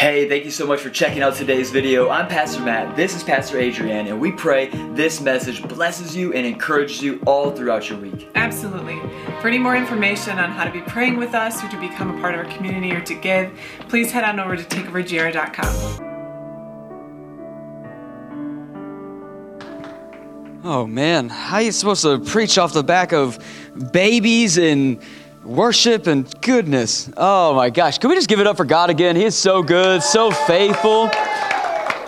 Hey, thank you so much for checking out today's video. I'm Pastor Matt, this is Pastor Adrian, and we pray this message blesses you and encourages you all throughout your week. Absolutely. For any more information on how to be praying with us or to become a part of our community or to give, please head on over to takeovergr.com. Oh man, how are you supposed to preach off the back of babies and worship and goodness? Oh my gosh, can we just give it up for God again? He is so good, so faithful.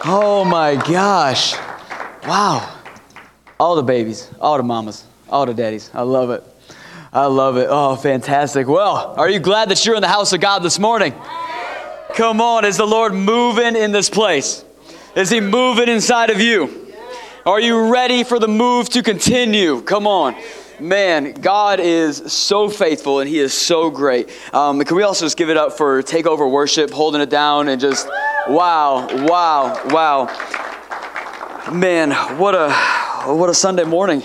Oh my gosh. Wow. All the babies, all the mamas, all the daddies. I love it. I love it. Oh, fantastic. Well, are you glad that you're in the house of God this morning? Come on, is the Lord moving in this place? Is He moving inside of you? Are you ready for the move to continue? Come on. Man, God is so faithful and He is so great. Um, can we also just give it up for takeover worship, holding it down, and just wow, wow, wow. Man, what a what a Sunday morning.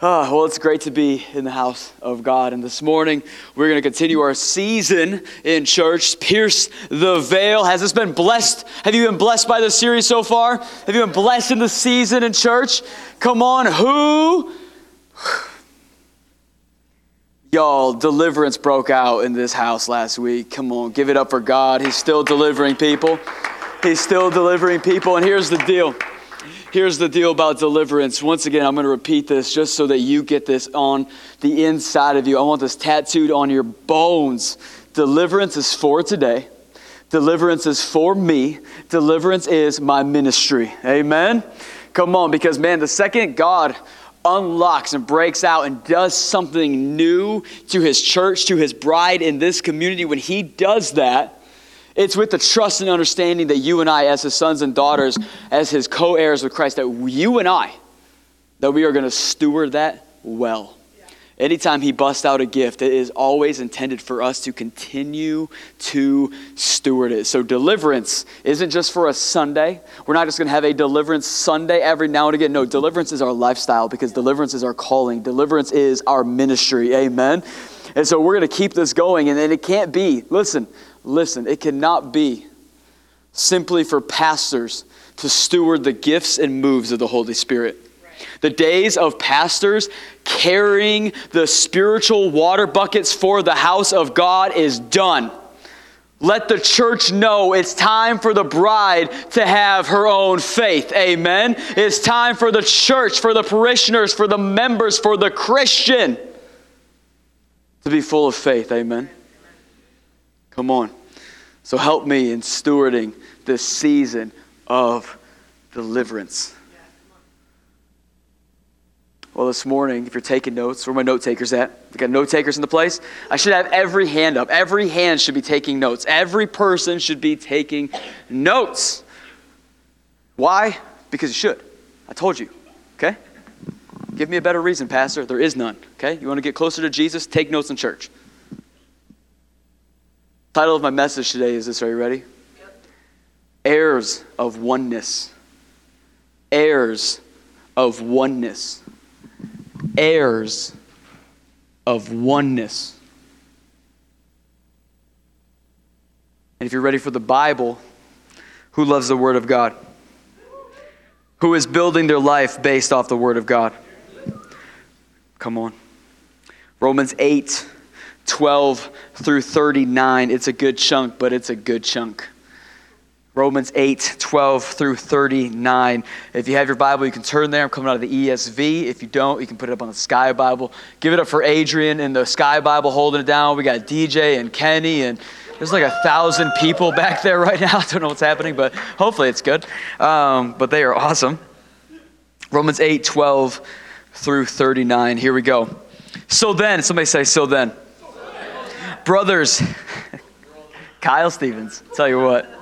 Oh, well, it's great to be in the house of God. And this morning, we're going to continue our season in church, Pierce the Veil. Has this been blessed? Have you been blessed by this series so far? Have you been blessed in the season in church? Come on, who? Y'all, deliverance broke out in this house last week. Come on, give it up for God. He's still delivering people. He's still delivering people. And here's the deal. Here's the deal about deliverance. Once again, I'm going to repeat this just so that you get this on the inside of you. I want this tattooed on your bones. Deliverance is for today. Deliverance is for me. Deliverance is my ministry. Amen? Come on, because man, the second God unlocks and breaks out and does something new to his church, to his bride in this community, when he does that, it's with the trust and understanding that you and I, as his sons and daughters, as his co heirs with Christ, that you and I, that we are going to steward that well. Anytime he busts out a gift, it is always intended for us to continue to steward it. So, deliverance isn't just for a Sunday. We're not just going to have a deliverance Sunday every now and again. No, deliverance is our lifestyle because deliverance is our calling, deliverance is our ministry. Amen. And so, we're going to keep this going, and, and it can't be, listen, Listen, it cannot be simply for pastors to steward the gifts and moves of the Holy Spirit. The days of pastors carrying the spiritual water buckets for the house of God is done. Let the church know it's time for the bride to have her own faith. Amen. It's time for the church, for the parishioners, for the members, for the Christian to be full of faith. Amen. Come on. So help me in stewarding this season of deliverance. Well, this morning, if you're taking notes, where my note takers at? We got note takers in the place? I should have every hand up. Every hand should be taking notes. Every person should be taking notes. Why? Because you should. I told you. Okay? Give me a better reason, Pastor. There is none. Okay? You want to get closer to Jesus? Take notes in church. Title of my message today is this. Are you ready? Yep. Heirs of oneness. Heirs of oneness. Heirs of oneness. And if you're ready for the Bible, who loves the Word of God? Who is building their life based off the Word of God? Come on. Romans 8 12 through 39. It's a good chunk, but it's a good chunk. Romans 8, 12 through 39. If you have your Bible, you can turn there. I'm coming out of the ESV. If you don't, you can put it up on the Sky Bible. Give it up for Adrian in the Sky Bible holding it down. We got DJ and Kenny, and there's like a thousand people back there right now. I don't know what's happening, but hopefully it's good. Um, but they are awesome. Romans 8, 12 through 39. Here we go. So then, somebody say, so then. Brothers, Kyle Stevens, tell you what.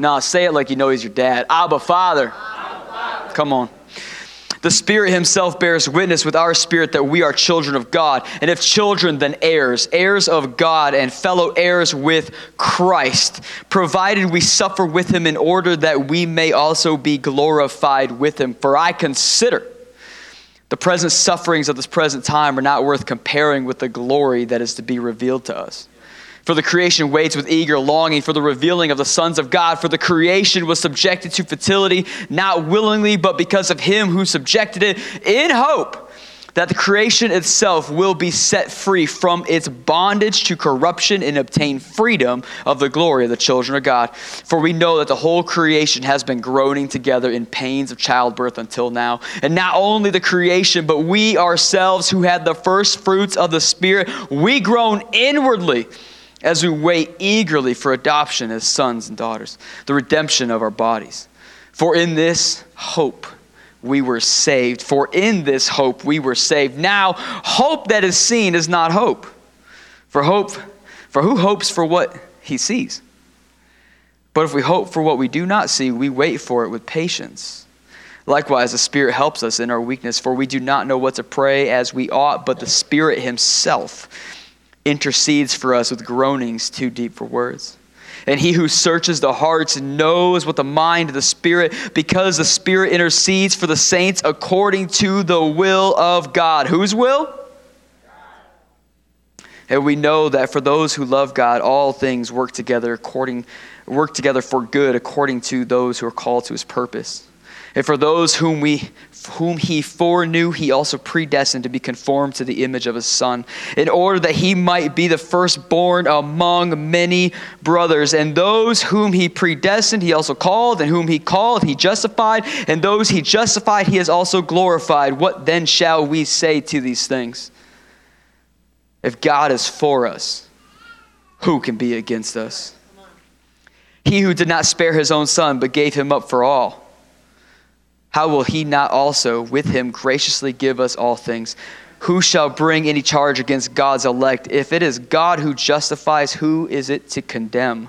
No, say it like you know he's your dad. Abba, Father. Abba, Father. Come on. The Spirit Himself bears witness with our spirit that we are children of God. And if children, then heirs, heirs of God and fellow heirs with Christ, provided we suffer with Him in order that we may also be glorified with Him. For I consider the present sufferings of this present time are not worth comparing with the glory that is to be revealed to us. For the creation waits with eager longing for the revealing of the sons of God. For the creation was subjected to fertility, not willingly, but because of him who subjected it, in hope that the creation itself will be set free from its bondage to corruption and obtain freedom of the glory of the children of God. For we know that the whole creation has been groaning together in pains of childbirth until now. And not only the creation, but we ourselves who had the first fruits of the Spirit, we groan inwardly as we wait eagerly for adoption as sons and daughters, the redemption of our bodies. For in this hope we were saved. For in this hope we were saved. Now, hope that is seen is not hope. For hope, for who hopes for what he sees? But if we hope for what we do not see, we wait for it with patience. Likewise, the Spirit helps us in our weakness, for we do not know what to pray as we ought, but the Spirit Himself intercedes for us with groanings too deep for words. And he who searches the hearts knows what the mind of the Spirit, because the Spirit intercedes for the saints according to the will of God. Whose will? And we know that for those who love God, all things work together according work together for good according to those who are called to his purpose. And for those whom we whom he foreknew, he also predestined to be conformed to the image of his son, in order that he might be the firstborn among many brothers. And those whom he predestined, he also called, and whom he called, he justified, and those he justified, he has also glorified. What then shall we say to these things? If God is for us, who can be against us? He who did not spare his own son, but gave him up for all how will he not also with him graciously give us all things? Who shall bring any charge against God's elect? If it is God who justifies, who is it to condemn?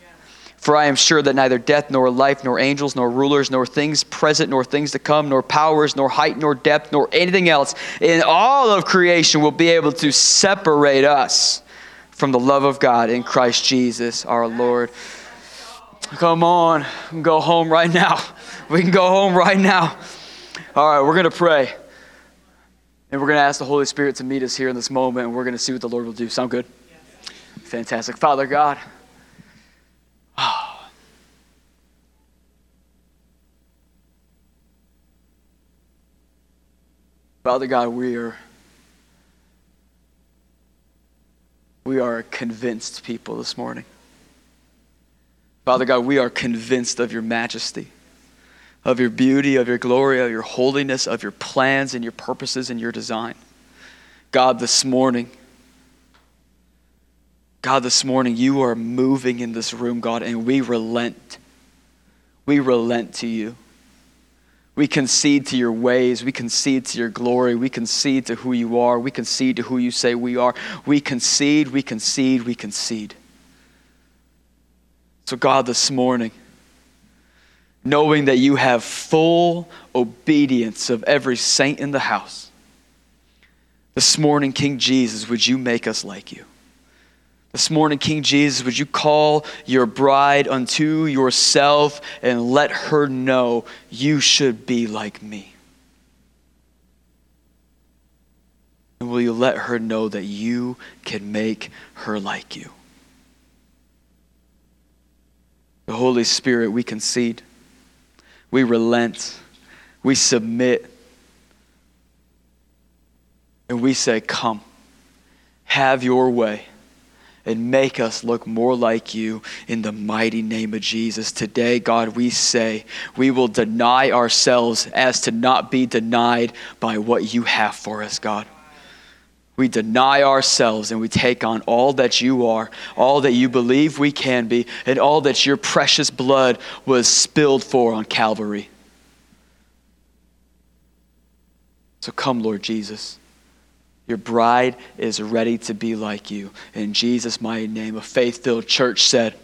For I am sure that neither death, nor life, nor angels, nor rulers, nor things present, nor things to come, nor powers, nor height, nor depth, nor anything else in all of creation will be able to separate us from the love of God in Christ Jesus our Lord. Come on, go home right now. We can go home right now. All right, we're going to pray. And we're going to ask the Holy Spirit to meet us here in this moment, and we're going to see what the Lord will do. Sound good? Fantastic. Father God, Oh. Father God, we are we are a convinced people this morning. Father God, we are convinced of your majesty, of your beauty, of your glory, of your holiness, of your plans and your purposes and your design. God, this morning, God, this morning, you are moving in this room, God, and we relent. We relent to you. We concede to your ways. We concede to your glory. We concede to who you are. We concede to who you say we are. We concede, we concede, we concede. So, God, this morning, knowing that you have full obedience of every saint in the house, this morning, King Jesus, would you make us like you? This morning, King Jesus, would you call your bride unto yourself and let her know you should be like me? And will you let her know that you can make her like you? The Holy Spirit, we concede, we relent, we submit, and we say, Come, have your way and make us look more like you in the mighty name of Jesus. Today, God, we say we will deny ourselves as to not be denied by what you have for us, God. We deny ourselves and we take on all that you are, all that you believe we can be, and all that your precious blood was spilled for on Calvary. So come, Lord Jesus. Your bride is ready to be like you. In Jesus' mighty name, a faith filled church said,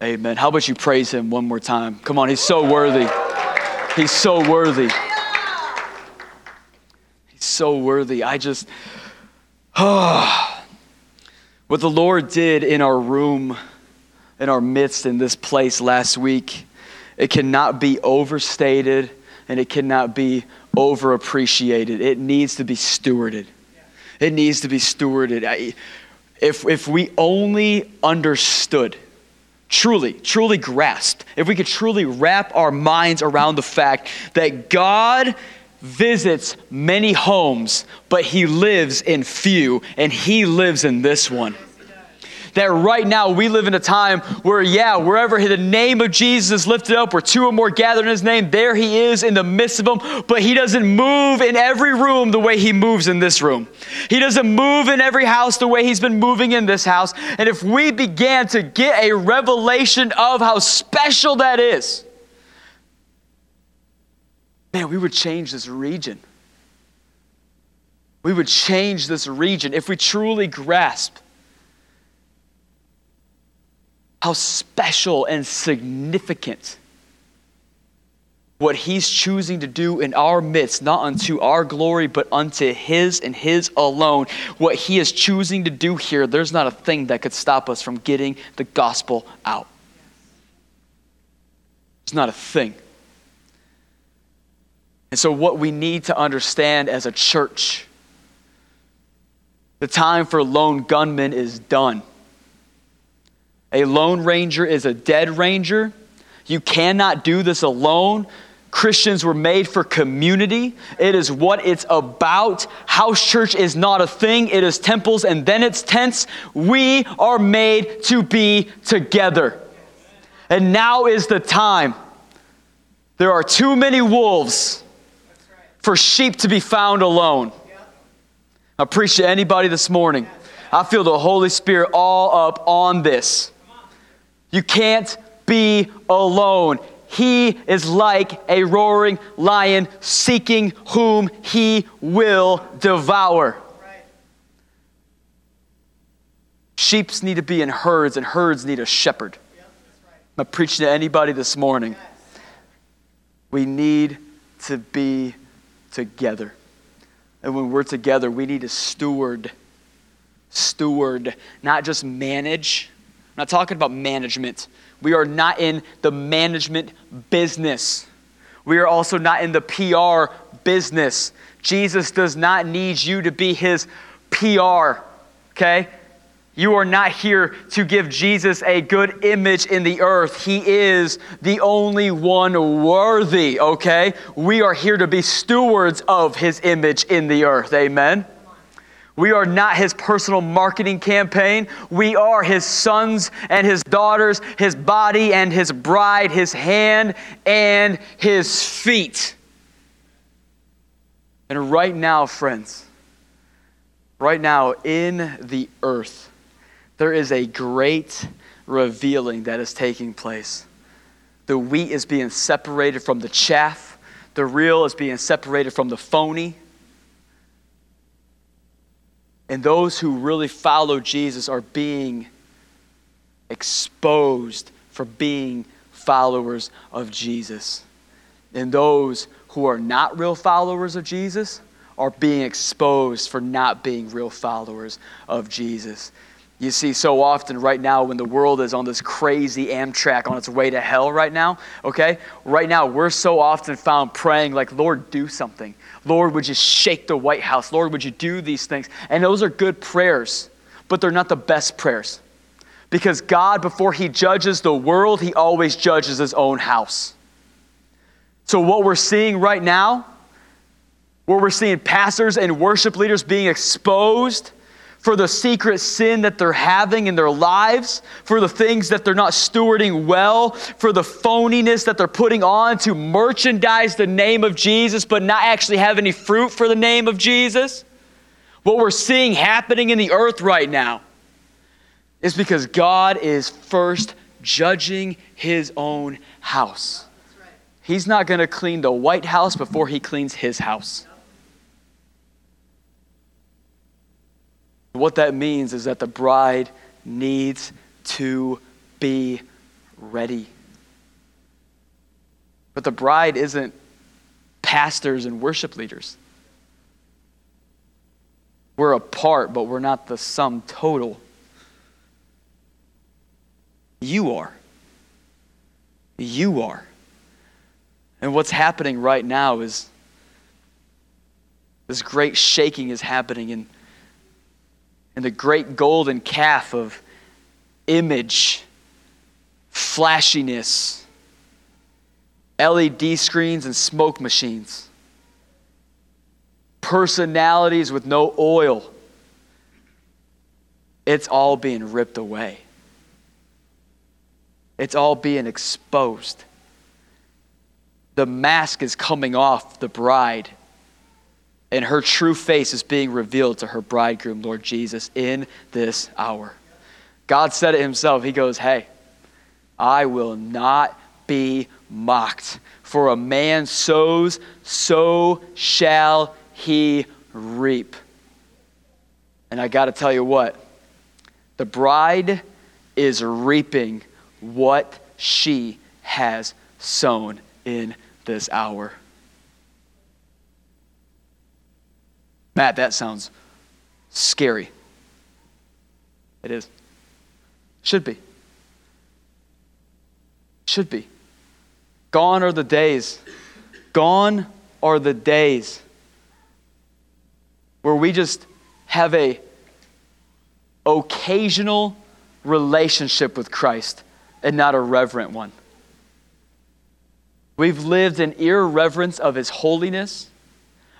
Amen. Amen. How about you praise him one more time? Come on, he's so worthy. He's so worthy. He's so worthy. I just, oh, what the Lord did in our room, in our midst, in this place last week, it cannot be overstated and it cannot be overappreciated. It needs to be stewarded. It needs to be stewarded. If, if we only understood, truly, truly grasped, if we could truly wrap our minds around the fact that God visits many homes, but he lives in few, and he lives in this one that right now we live in a time where, yeah, wherever the name of Jesus is lifted up, where two or more gather in his name, there he is in the midst of them. But he doesn't move in every room the way he moves in this room. He doesn't move in every house the way he's been moving in this house. And if we began to get a revelation of how special that is, man, we would change this region. We would change this region if we truly grasp how special and significant what he's choosing to do in our midst, not unto our glory, but unto his and his alone. What he is choosing to do here, there's not a thing that could stop us from getting the gospel out. It's not a thing. And so, what we need to understand as a church, the time for lone gunmen is done. A lone ranger is a dead ranger. You cannot do this alone. Christians were made for community. It is what it's about. House church is not a thing, it is temples and then it's tents. We are made to be together. And now is the time. There are too many wolves for sheep to be found alone. I to anybody this morning. I feel the Holy Spirit all up on this. You can't be alone. He is like a roaring lion seeking whom he will devour. Sheeps need to be in herds, and herds need a shepherd. I'm preaching to anybody this morning. We need to be together. And when we're together, we need to steward. Steward, not just manage I'm not talking about management. We are not in the management business. We are also not in the PR business. Jesus does not need you to be his PR, okay? You are not here to give Jesus a good image in the earth. He is the only one worthy, okay? We are here to be stewards of his image in the earth. Amen. We are not his personal marketing campaign. We are his sons and his daughters, his body and his bride, his hand and his feet. And right now, friends, right now in the earth, there is a great revealing that is taking place. The wheat is being separated from the chaff, the real is being separated from the phony. And those who really follow Jesus are being exposed for being followers of Jesus. And those who are not real followers of Jesus are being exposed for not being real followers of Jesus. You see, so often right now, when the world is on this crazy Amtrak on its way to hell right now, okay? Right now, we're so often found praying, like, Lord, do something. Lord, would you shake the White House? Lord, would you do these things? And those are good prayers, but they're not the best prayers. Because God, before He judges the world, He always judges His own house. So, what we're seeing right now, where we're seeing pastors and worship leaders being exposed, for the secret sin that they're having in their lives, for the things that they're not stewarding well, for the phoniness that they're putting on to merchandise the name of Jesus but not actually have any fruit for the name of Jesus. What we're seeing happening in the earth right now is because God is first judging his own house. He's not going to clean the White House before he cleans his house. What that means is that the bride needs to be ready. But the bride isn't pastors and worship leaders. We're a part, but we're not the sum total. You are. You are. And what's happening right now is this great shaking is happening in, in the great golden calf of image, flashiness, LED screens, and smoke machines, personalities with no oil. It's all being ripped away. It's all being exposed the mask is coming off the bride, and her true face is being revealed to her bridegroom, Lord Jesus, in this hour. God said it himself. He goes, Hey, I will not be mocked. For a man sows, so shall he reap. And I got to tell you what, the bride is reaping what she has sown in this hour. Matt, that sounds scary. It is. Should be. Should be. Gone are the days. Gone are the days where we just have a occasional relationship with Christ and not a reverent one. We've lived in irreverence of His holiness,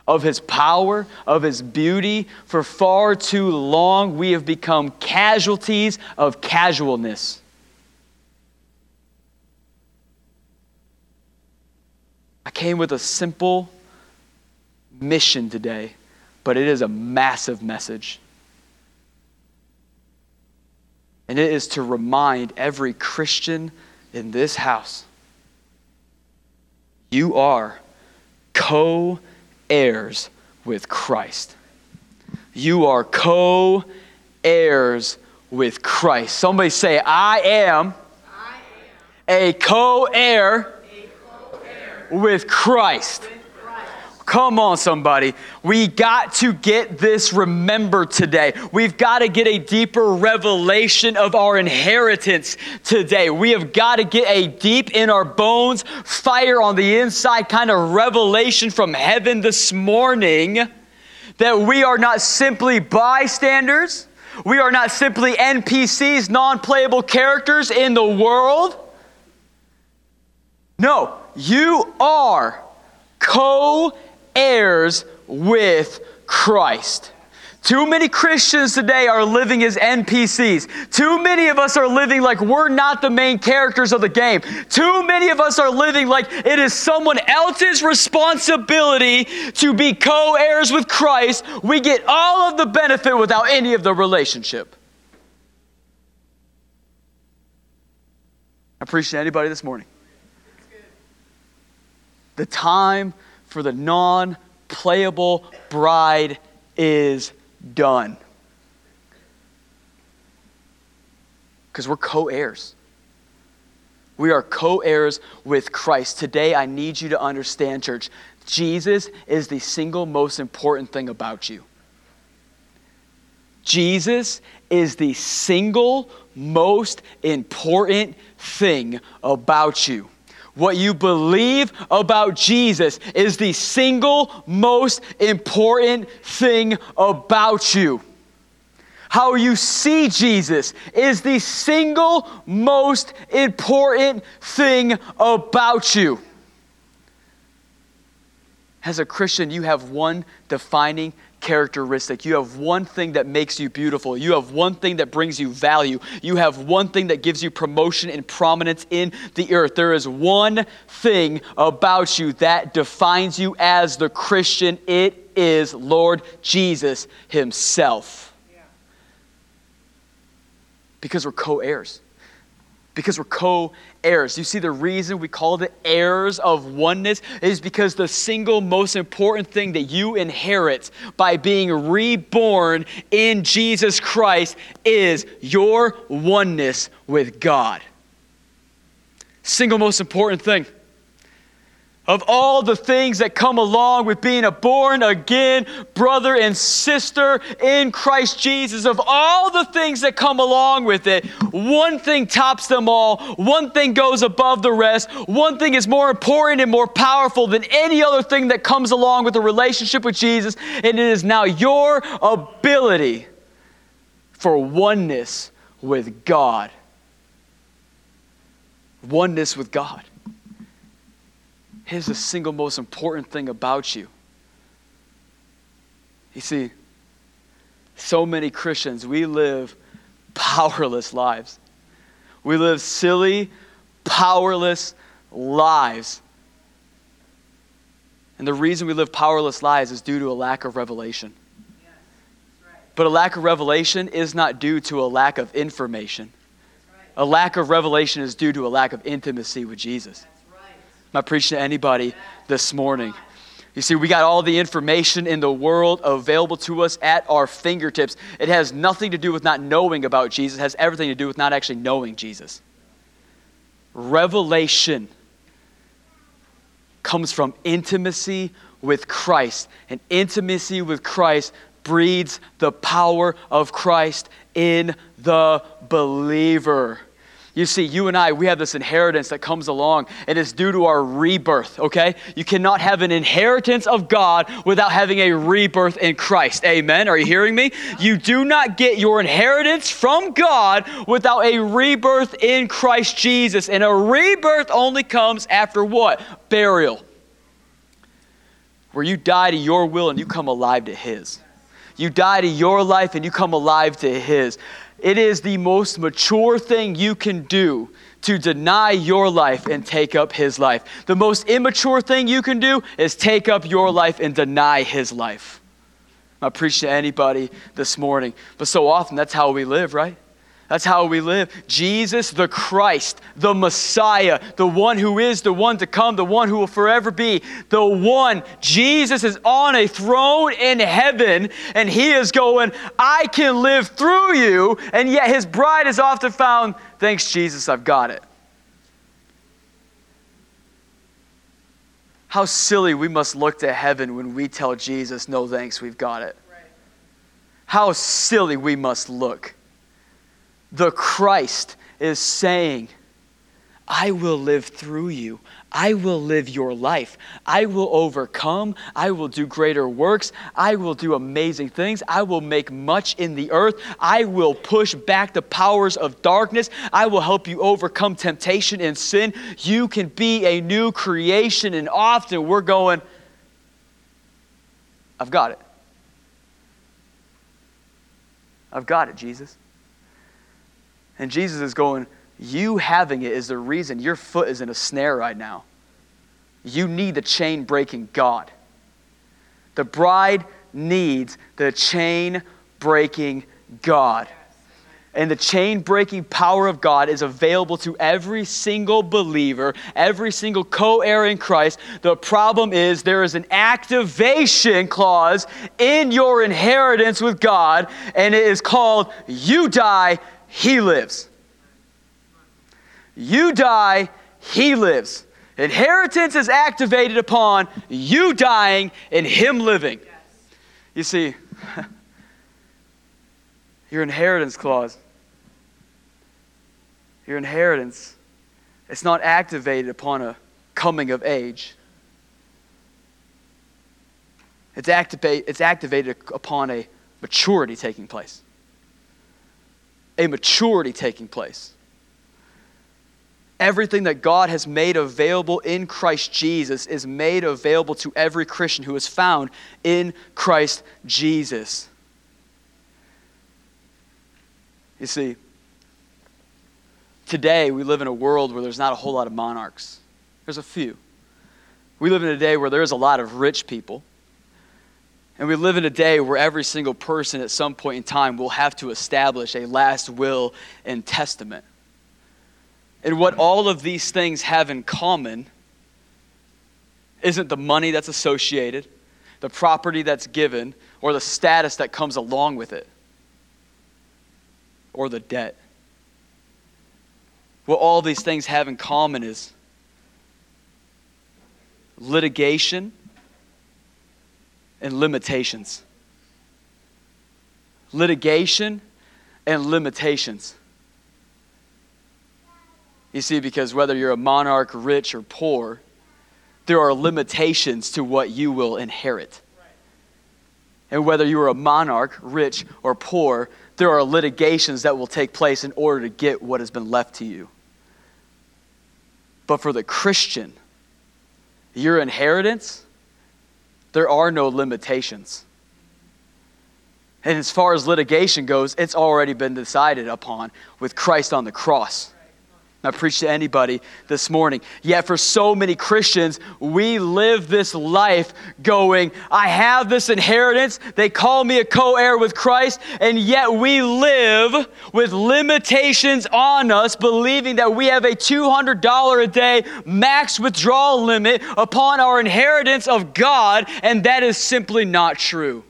of His power, of His beauty. For far too long, we have become casualties of casualness. I came with a simple mission today, but it is a massive message. And it is to remind every Christian in this house you are co heirs with Christ. You are co heirs with Christ. Somebody say, I am, I am. a co heir with Christ. Come on, somebody. We got to get this remembered today. We've got to get a deeper revelation of our inheritance today. We have got to get a deep in our bones, fire on the inside kind of revelation from heaven this morning that we are not simply bystanders. We are not simply NPCs, non playable characters in the world. No, you are co heirs with Christ. Too many Christians today are living as NPCs. Too many of us are living like we're not the main characters of the game. Too many of us are living like it is someone else's responsibility to be co heirs with Christ. We get all of the benefit without any of the relationship. I appreciate anybody this morning. The time for the non playable bride is done. Because we're co heirs. We are co heirs with Christ. Today, I need you to understand, church, Jesus is the single most important thing about you. Jesus is the single most important thing about you what you believe about Jesus is the single most important thing about you. How you see Jesus is the single most important thing about you. As a Christian, you have one defining characteristic. You have one thing that makes you beautiful. You have one thing that brings you value. You have one thing that gives you promotion and prominence in the earth. There is one thing about you that defines you as the Christian. It is Lord Jesus Himself. Because we're co heirs because we're co heirs. You see, the reason we call it heirs of oneness is because the single most important thing that you inherit by being reborn in Jesus Christ is your oneness with God. Single most important thing of all the things that come along with being a born again brother and sister in Christ Jesus, of all the things that come along with it, one thing tops them all, one thing goes above the rest, one thing is more important and more powerful than any other thing that comes along with a relationship with Jesus, and it is now your ability for oneness with God. Oneness with God. Here's the single most important thing about you. You see, so many Christians, we live powerless lives. We live silly, powerless lives. And the reason we live powerless lives is due to a lack of revelation. But a lack of revelation is not due to a lack of information. A lack of revelation is due to a lack of intimacy with Jesus. I preaching to anybody this morning? You see, we got all the information in the world available to us at our fingertips. It has nothing to do with not knowing about Jesus, it has everything to do with not actually knowing Jesus. Revelation comes from intimacy with Christ, and intimacy with Christ breeds the power of Christ in the believer. You see, you and I, we have this inheritance that comes along, and it's due to our rebirth, okay? You cannot have an inheritance of God without having a rebirth in Christ. Amen? Are you hearing me? You do not get your inheritance from God without a rebirth in Christ Jesus. And a rebirth only comes after what? Burial. Where you die to your will and you come alive to His. You die to your life and you come alive to His. It is the most mature thing you can do to deny your life and take up his life. The most immature thing you can do is take up your life and deny his life. I preach to anybody this morning, but so often that's how we live, right? That's how we live. Jesus, the Christ, the Messiah, the one who is, the one to come, the one who will forever be, the one. Jesus is on a throne in heaven, and he is going, I can live through you. And yet his bride is often found, thanks, Jesus, I've got it. How silly we must look to heaven when we tell Jesus, no thanks, we've got it. How silly we must look the Christ is saying, I will live through you. I will live your life. I will overcome. I will do greater works. I will do amazing things. I will make much in the earth. I will push back the powers of darkness. I will help you overcome temptation and sin. You can be a new creation. And often we're going, I've got it. I've got it, Jesus. And Jesus is going, You having it is the reason your foot is in a snare right now. You need the chain breaking God. The bride needs the chain breaking God. And the chain breaking power of God is available to every single believer, every single co heir in Christ. The problem is there is an activation clause in your inheritance with God, and it is called You Die, he lives. You die, he lives. Inheritance is activated upon you dying and him living. You see, your inheritance clause, your inheritance, it's not activated upon a coming of age. It's, activate, it's activated upon a maturity taking place a maturity taking place. Everything that God has made available in Christ Jesus is made available to every Christian who is found in Christ Jesus. You see, today we live in a world where there's not a whole lot of monarchs, there's a few. We live in a day where there's a lot of rich people. And we live in a day where every single person at some point in time will have to establish a last will and testament. And what all of these things have in common isn't the money that's associated, the property that's given, or the status that comes along with it, or the debt. What all these things have in common is litigation and limitations. Litigation and limitations. You see, because whether you're a monarch, rich, or poor, there are limitations to what you will inherit. And whether you are a monarch, rich, or poor, there are litigations that will take place in order to get what has been left to you. But for the Christian, your inheritance, there are no limitations. And as far as litigation goes, it's already been decided upon with Christ on the cross. I preach to anybody this morning. Yet, for so many Christians, we live this life going, I have this inheritance. They call me a co heir with Christ, and yet we live with limitations on us, believing that we have a $200 a day max withdrawal limit upon our inheritance of God, and that is simply not true.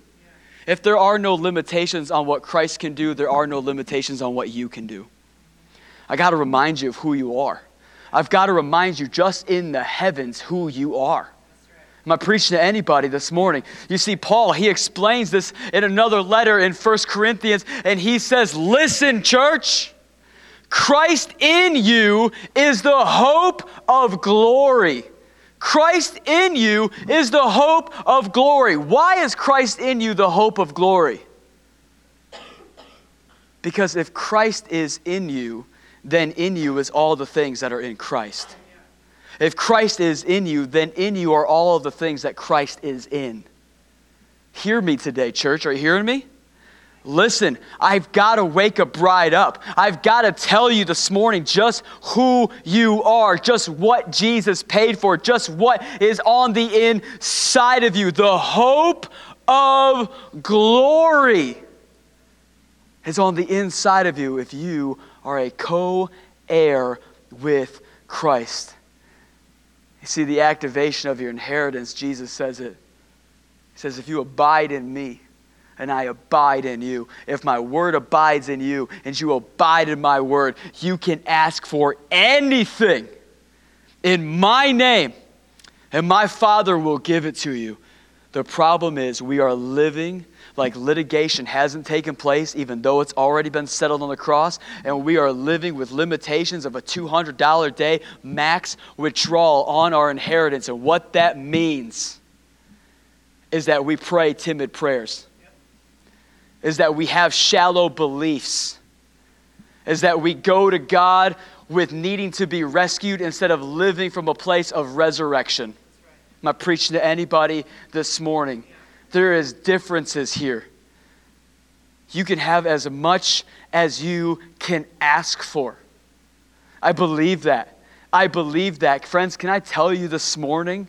If there are no limitations on what Christ can do, there are no limitations on what you can do. I got to remind you of who you are. I've got to remind you just in the heavens who you are. Am I preaching to anybody this morning? You see, Paul, he explains this in another letter in First Corinthians, and he says, Listen, church, Christ in you is the hope of glory. Christ in you is the hope of glory. Why is Christ in you the hope of glory? Because if Christ is in you, then in you is all the things that are in Christ. If Christ is in you, then in you are all of the things that Christ is in. Hear me today, church. Are you hearing me? Listen, I've got to wake a bride up. I've got to tell you this morning just who you are, just what Jesus paid for, just what is on the inside of you. The hope of glory is on the inside of you if you are a co heir with Christ. You see, the activation of your inheritance, Jesus says it. He says, If you abide in me, and I abide in you. If my word abides in you and you abide in my word, you can ask for anything in my name, and my Father will give it to you. The problem is, we are living like litigation hasn't taken place, even though it's already been settled on the cross, and we are living with limitations of a $200 day max withdrawal on our inheritance. And what that means is that we pray timid prayers, is that we have shallow beliefs, is that we go to God with needing to be rescued instead of living from a place of resurrection. Am I preaching to anybody this morning? There is differences here. You can have as much as you can ask for. I believe that. I believe that. Friends, can I tell you this morning?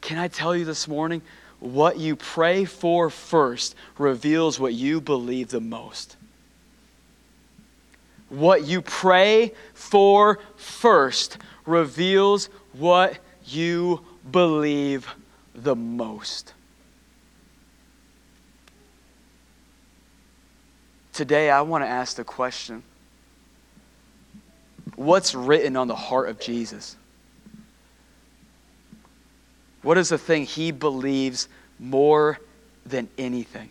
Can I tell you this morning? What you pray for first reveals what you believe the most. What you pray for first reveals what you believe the most. Today, I want to ask the question What's written on the heart of Jesus? What is the thing he believes more than anything?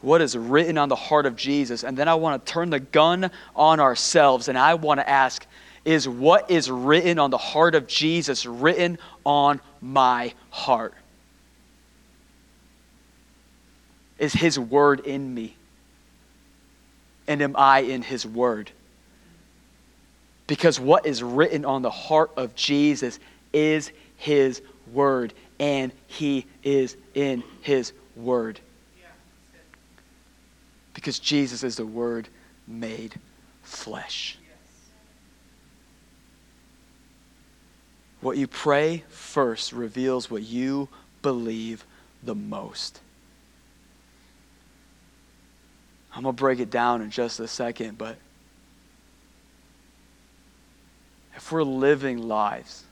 What is written on the heart of Jesus? And then I want to turn the gun on ourselves and I want to ask is what is written on the heart of Jesus written on my heart? Is his word in me? And am I in his word? Because what is written on the heart of Jesus is his word, and he is in his word. Because Jesus is the word made flesh. What you pray first reveals what you believe the most. I'm going to break it down in just a second, but if we're living lives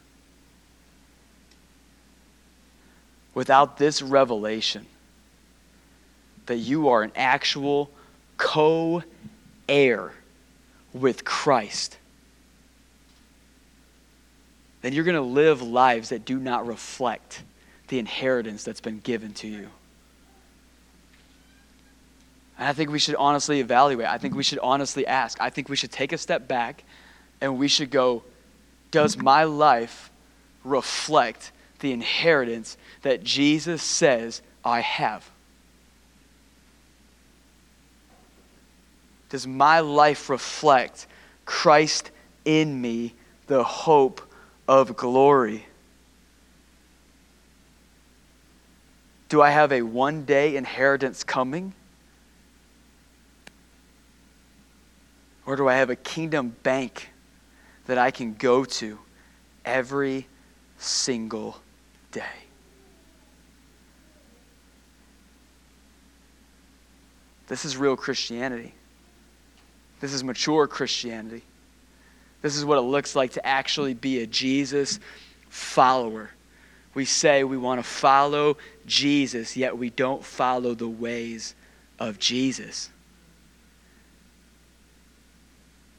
without this revelation that you are an actual co heir with Christ, then you're going to live lives that do not reflect the inheritance that's been given to you. And I think we should honestly evaluate. I think we should honestly ask. I think we should take a step back and we should go, does my life reflect the inheritance that Jesus says I have? Does my life reflect Christ in me, the hope of glory? Do I have a one day inheritance coming? Or do I have a kingdom bank that I can go to every single day? This is real Christianity. This is mature Christianity. This is what it looks like to actually be a Jesus follower. We say we want to follow Jesus, yet we don't follow the ways of Jesus.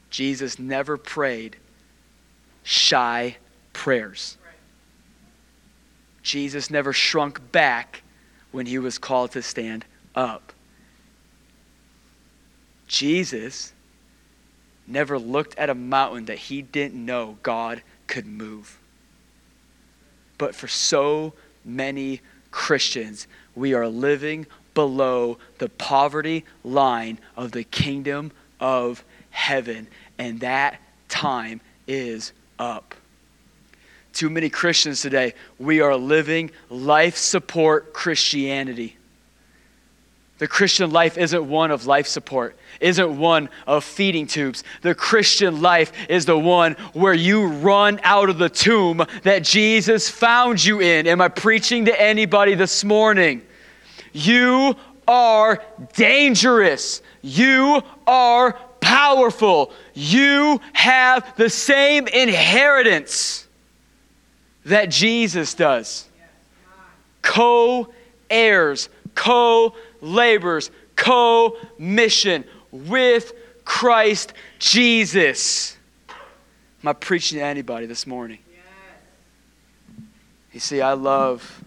Jesus never prayed shy prayers. Jesus never shrunk back when he was called to stand up. Jesus never looked at a mountain that he didn't know God could move. But for so many Christians, we are living below the poverty line of the kingdom of heaven, and that time is up. Too many Christians today, we are living life support Christianity. The Christian life isn't one of life support, isn't one of feeding tubes. The Christian life is the one where you run out of the tomb that Jesus found you in. Am I preaching to anybody this morning? You are dangerous. You are powerful. You have the same inheritance that Jesus does. Co heirs, co laborers, co mission with Christ Jesus. Am I preaching to anybody this morning? You see, I love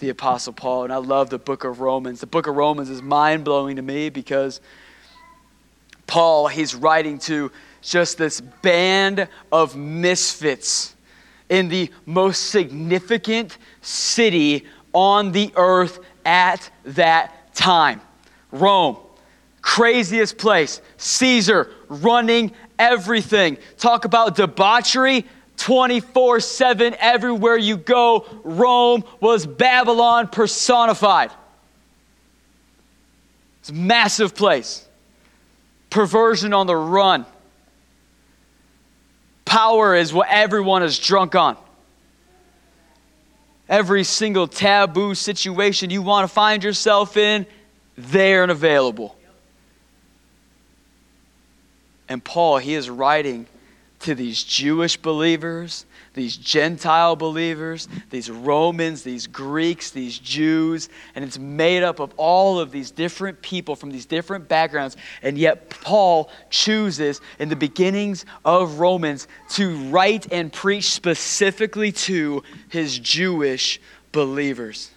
the Apostle Paul and I love the book of Romans. The book of Romans is mind blowing to me because Paul, he's writing to just this band of misfits in the most significant city on the earth at that time Rome. Craziest place. Caesar running everything. Talk about debauchery 24 7 everywhere you go. Rome was Babylon personified. It's a massive place perversion on the run. Power is what everyone is drunk on. Every single taboo situation you want to find yourself in, there and available. And Paul, he is writing to these Jewish believers, these Gentile believers, these Romans, these Greeks, these Jews, and it's made up of all of these different people from these different backgrounds. And yet, Paul chooses in the beginnings of Romans to write and preach specifically to his Jewish believers.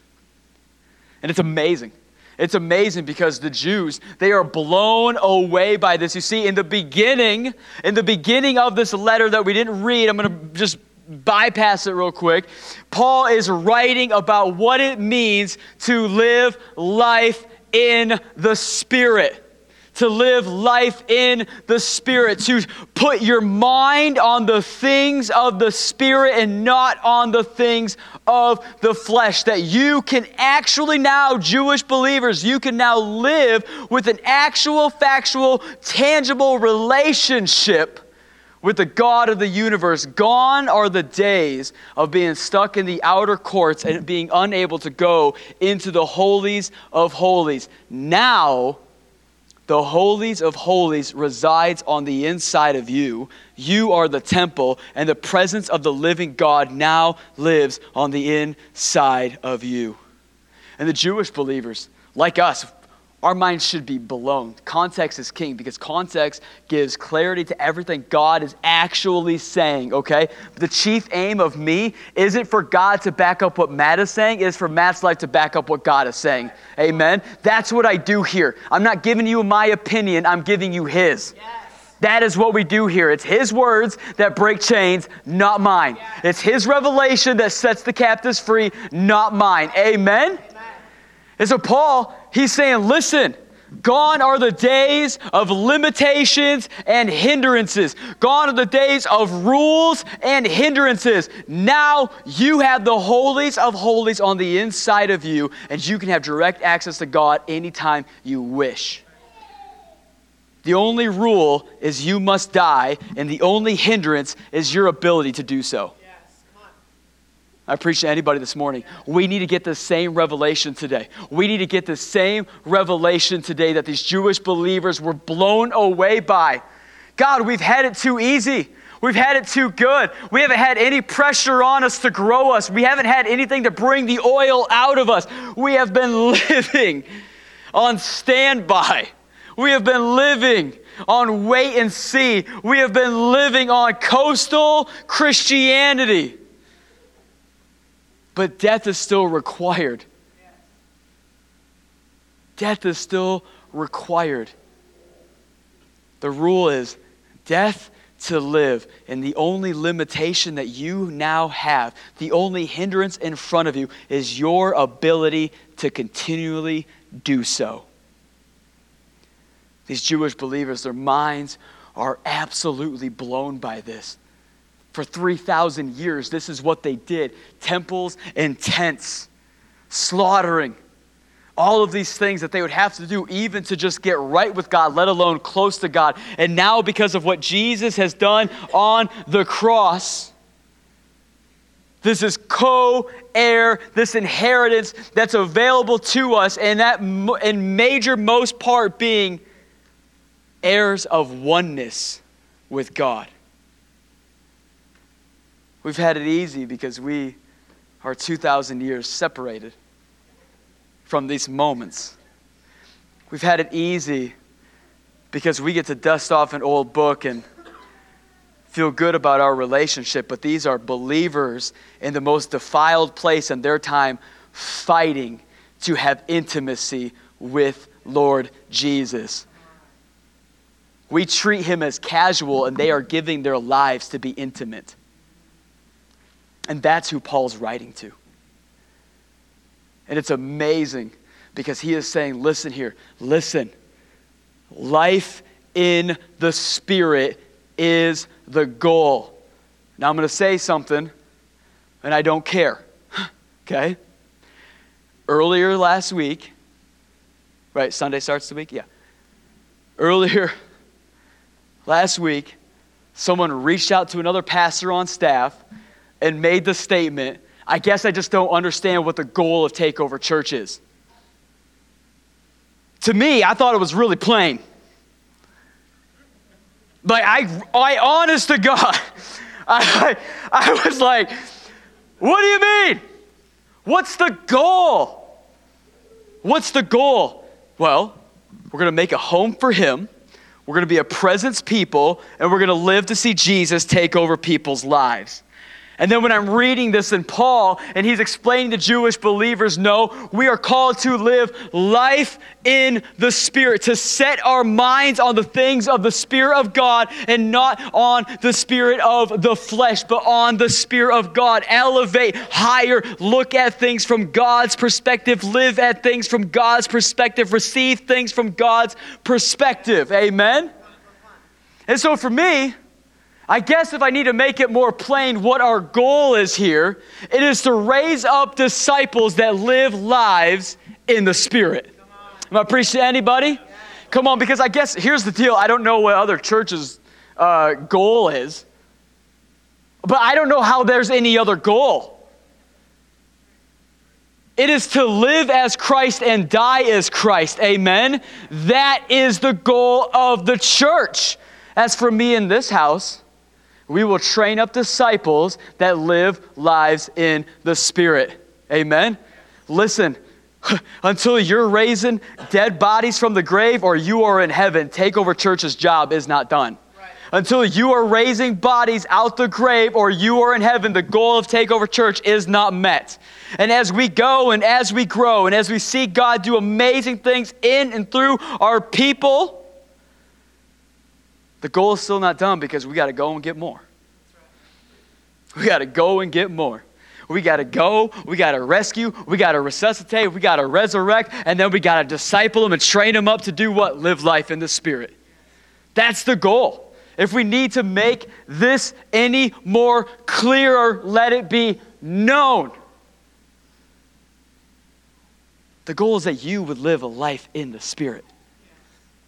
And it's amazing. It's amazing because the Jews, they are blown away by this. You see, in the beginning, in the beginning of this letter that we didn't read, I'm going to just bypass it real quick. Paul is writing about what it means to live life in the Spirit to live life in the Spirit, to put your mind on the things of the Spirit and not on the things of the flesh. That you can actually now, Jewish believers, you can now live with an actual, factual, tangible relationship with the God of the universe. Gone are the days of being stuck in the outer courts and being unable to go into the holies of holies. Now, the holies of holies resides on the inside of you. You are the temple, and the presence of the living God now lives on the inside of you. And the Jewish believers, like us, our minds should be blown. Context is king because context gives clarity to everything God is actually saying, okay? The chief aim of me isn't for God to back up what Matt is saying, it's for Matt's life to back up what God is saying. Amen? That's what I do here. I'm not giving you my opinion, I'm giving you His. Yes. That is what we do here. It's His words that break chains, not mine. Yes. It's His revelation that sets the captives free, not mine. Amen? Amen. And so, Paul, he's saying, listen, Gone are the days of limitations and hindrances. Gone are the days of rules and hindrances. Now you have the holies of holies on the inside of you, and you can have direct access to God anytime you wish. The only rule is you must die, and the only hindrance is your ability to do so. I preach to anybody this morning. We need to get the same revelation today. We need to get the same revelation today that these Jewish believers were blown away by. God, we've had it too easy. We've had it too good. We haven't had any pressure on us to grow us. We haven't had anything to bring the oil out of us. We have been living on standby. We have been living on wait and see. We have been living on coastal Christianity but death is still required. Death is still required. The rule is death to live. And the only limitation that you now have, the only hindrance in front of you, is your ability to continually do so. These Jewish believers, their minds are absolutely blown by this for 3,000 years, this is what they did temples and tents, slaughtering, all of these things that they would have to do even to just get right with God, let alone close to God. And now, because of what Jesus has done on the cross, this is co heir, this inheritance that's available to us, and that in major most part being heirs of oneness with God. We've had it easy because we are 2,000 years separated from these moments. We've had it easy because we get to dust off an old book and feel good about our relationship, but these are believers in the most defiled place in their time fighting to have intimacy with Lord Jesus. We treat him as casual, and they are giving their lives to be intimate. And that's who Paul's writing to. And it's amazing because he is saying, listen here, listen. Life in the Spirit is the goal. Now I'm going to say something, and I don't care. okay? Earlier last week, right, Sunday starts the week? Yeah. Earlier last week, someone reached out to another pastor on staff and made the statement, I guess I just don't understand what the goal of Takeover Church is. To me, I thought it was really plain. Like, I, I honest to God, I, I was like, what do you mean? What's the goal? What's the goal? Well, we're going to make a home for Him. We're going to be a presence people, and we're going to live to see Jesus take over people's lives. And then when I'm reading this in Paul, and he's explaining to Jewish believers, no, we are called to live life in the Spirit, to set our minds on the things of the Spirit of God and not on the Spirit of the flesh, but on the Spirit of God. Elevate higher, look at things from God's perspective, live at things from God's perspective, receive things from God's perspective. Amen? And so for me, I guess if I need to make it more plain what our goal is here, it is to raise up disciples that live lives in the Spirit. Am I preaching to anybody? Come on, because I guess here's the deal. I don't know what other churches' uh, goal is, but I don't know how there's any other goal. It is to live as Christ and die as Christ. Amen. That is the goal of the church. As for me in this house, we will train up disciples that live lives in the Spirit. Amen? Listen, until you're raising dead bodies from the grave or you are in heaven, Takeover Church's job is not done. Until you are raising bodies out the grave or you are in heaven, the goal of Takeover Church is not met. And as we go and as we grow and as we see God do amazing things in and through our people, the goal is still not done because we got to go and get more. We got to go and get more. We got to go, we got to rescue, we got to resuscitate, we got to resurrect, and then we got to disciple them and train them up to do what? Live life in the Spirit. That's the goal. If we need to make this any more clearer, let it be known. The goal is that you would live a life in the Spirit.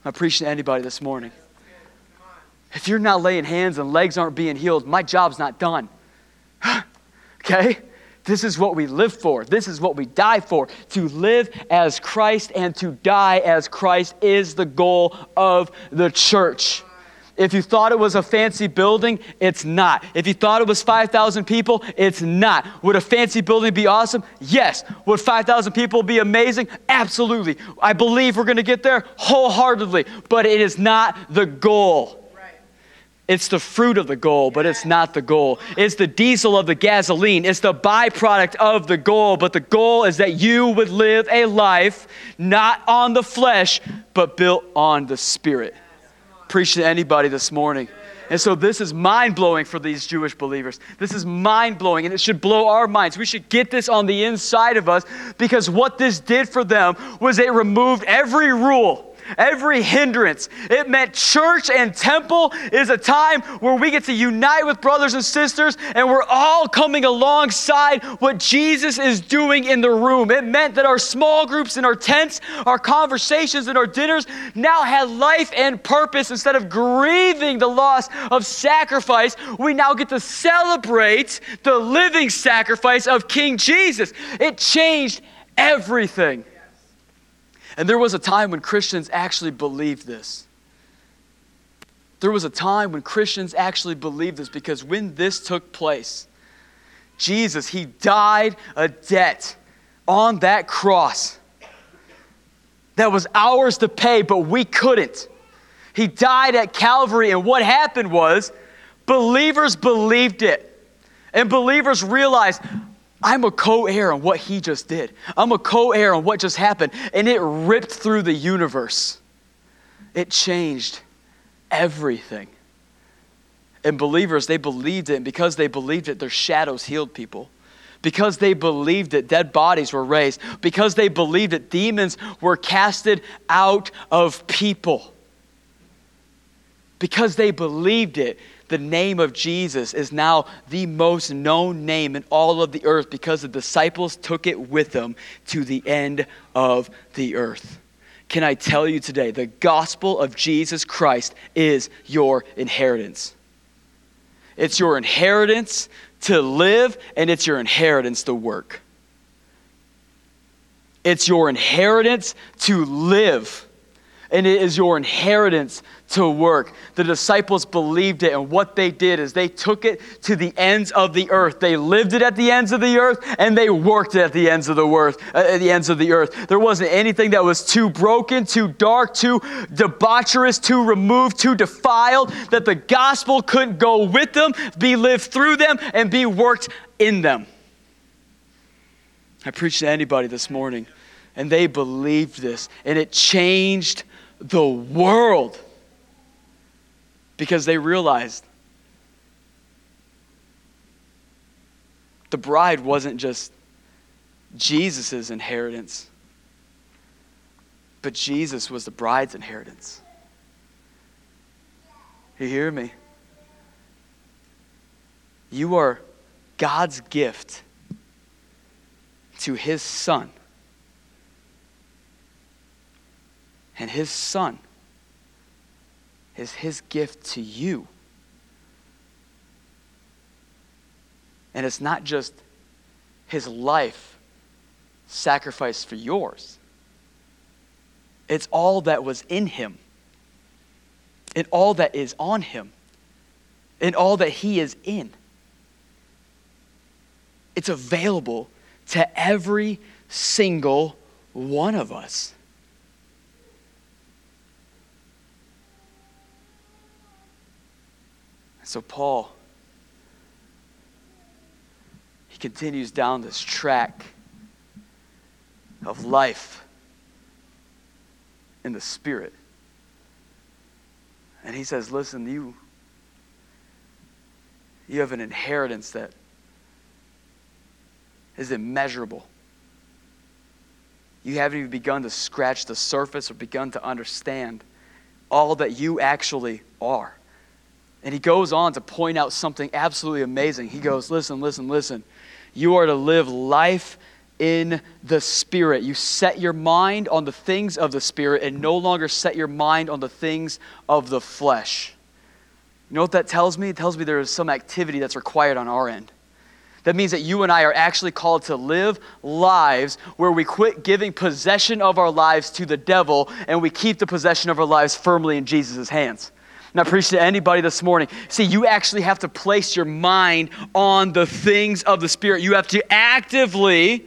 I'm preaching to anybody this morning. If you're not laying hands and legs aren't being healed, my job's not done. okay? This is what we live for. This is what we die for. To live as Christ and to die as Christ is the goal of the church. If you thought it was a fancy building, it's not. If you thought it was 5,000 people, it's not. Would a fancy building be awesome? Yes. Would 5,000 people be amazing? Absolutely. I believe we're going to get there wholeheartedly, but it is not the goal. It's the fruit of the goal, but it's not the goal. It's the diesel of the gasoline. It's the byproduct of the goal, but the goal is that you would live a life not on the flesh, but built on the spirit. Preach to anybody this morning. And so this is mind blowing for these Jewish believers. This is mind blowing, and it should blow our minds. We should get this on the inside of us because what this did for them was it removed every rule every hindrance. It meant church and temple is a time where we get to unite with brothers and sisters and we're all coming alongside what Jesus is doing in the room. It meant that our small groups and our tents, our conversations and our dinners now had life and purpose. Instead of grieving the loss of sacrifice, we now get to celebrate the living sacrifice of King Jesus. It changed everything. And there was a time when Christians actually believed this. There was a time when Christians actually believed this because when this took place, Jesus, He died a debt on that cross that was ours to pay, but we couldn't. He died at Calvary, and what happened was believers believed it. And believers realized, I'm a co heir on what he just did. I'm a co heir on what just happened. And it ripped through the universe. It changed everything. And believers, they believed it. And because they believed it, their shadows healed people. Because they believed it, dead bodies were raised. Because they believed it, demons were casted out of people. Because they believed it, the name of Jesus is now the most known name in all of the earth because the disciples took it with them to the end of the earth. Can I tell you today, the gospel of Jesus Christ is your inheritance. It's your inheritance to live, and it's your inheritance to work. It's your inheritance to live and it is your inheritance to work. The disciples believed it, and what they did is they took it to the ends of the earth. They lived it at the ends of the earth, and they worked it at the ends of the earth. Uh, at the ends of the earth, there wasn't anything that was too broken, too dark, too debaucherous, too removed, too defiled that the gospel couldn't go with them, be lived through them, and be worked in them. I preached to anybody this morning, and they believed this, and it changed the world because they realized the bride wasn't just Jesus' inheritance, but Jesus was the bride's inheritance. You hear me? You are God's gift to his son. And his son is his gift to you. And it's not just his life sacrificed for yours, it's all that was in him, and all that is on him, and all that he is in. It's available to every single one of us. So, Paul, he continues down this track of life in the Spirit. And he says, Listen, you, you have an inheritance that is immeasurable. You haven't even begun to scratch the surface or begun to understand all that you actually are. And he goes on to point out something absolutely amazing. He goes, Listen, listen, listen. You are to live life in the Spirit. You set your mind on the things of the Spirit and no longer set your mind on the things of the flesh. You know what that tells me? It tells me there is some activity that's required on our end. That means that you and I are actually called to live lives where we quit giving possession of our lives to the devil and we keep the possession of our lives firmly in Jesus' hands. I preach to anybody this morning. See, you actually have to place your mind on the things of the Spirit. You have to actively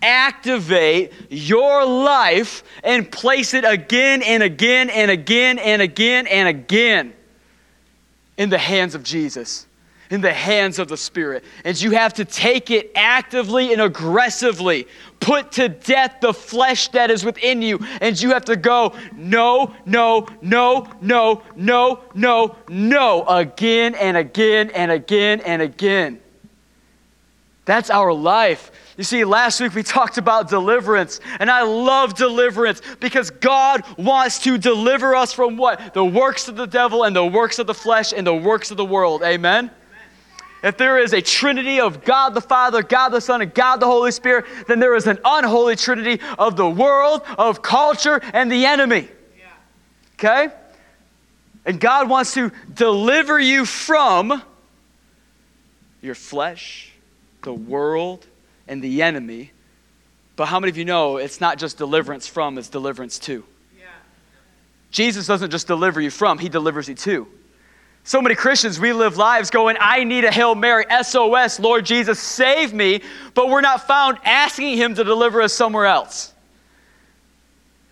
activate your life and place it again and again and again and again and again in the hands of Jesus in the hands of the Spirit. And you have to take it actively and aggressively. Put to death the flesh that is within you. And you have to go, no, no, no, no, no, no, no, again and again and again and again. That's our life. You see, last week we talked about deliverance, and I love deliverance because God wants to deliver us from what? The works of the devil and the works of the flesh and the works of the world. Amen? If there is a trinity of God the Father, God the Son, and God the Holy Spirit, then there is an unholy trinity of the world, of culture, and the enemy. Okay? And God wants to deliver you from your flesh, the world, and the enemy. But how many of you know it's not just deliverance from, it's deliverance to? Yeah. Jesus doesn't just deliver you from, he delivers you to. So many Christians, we live lives going, I need a Hail Mary, SOS, Lord Jesus, save me, but we're not found asking Him to deliver us somewhere else.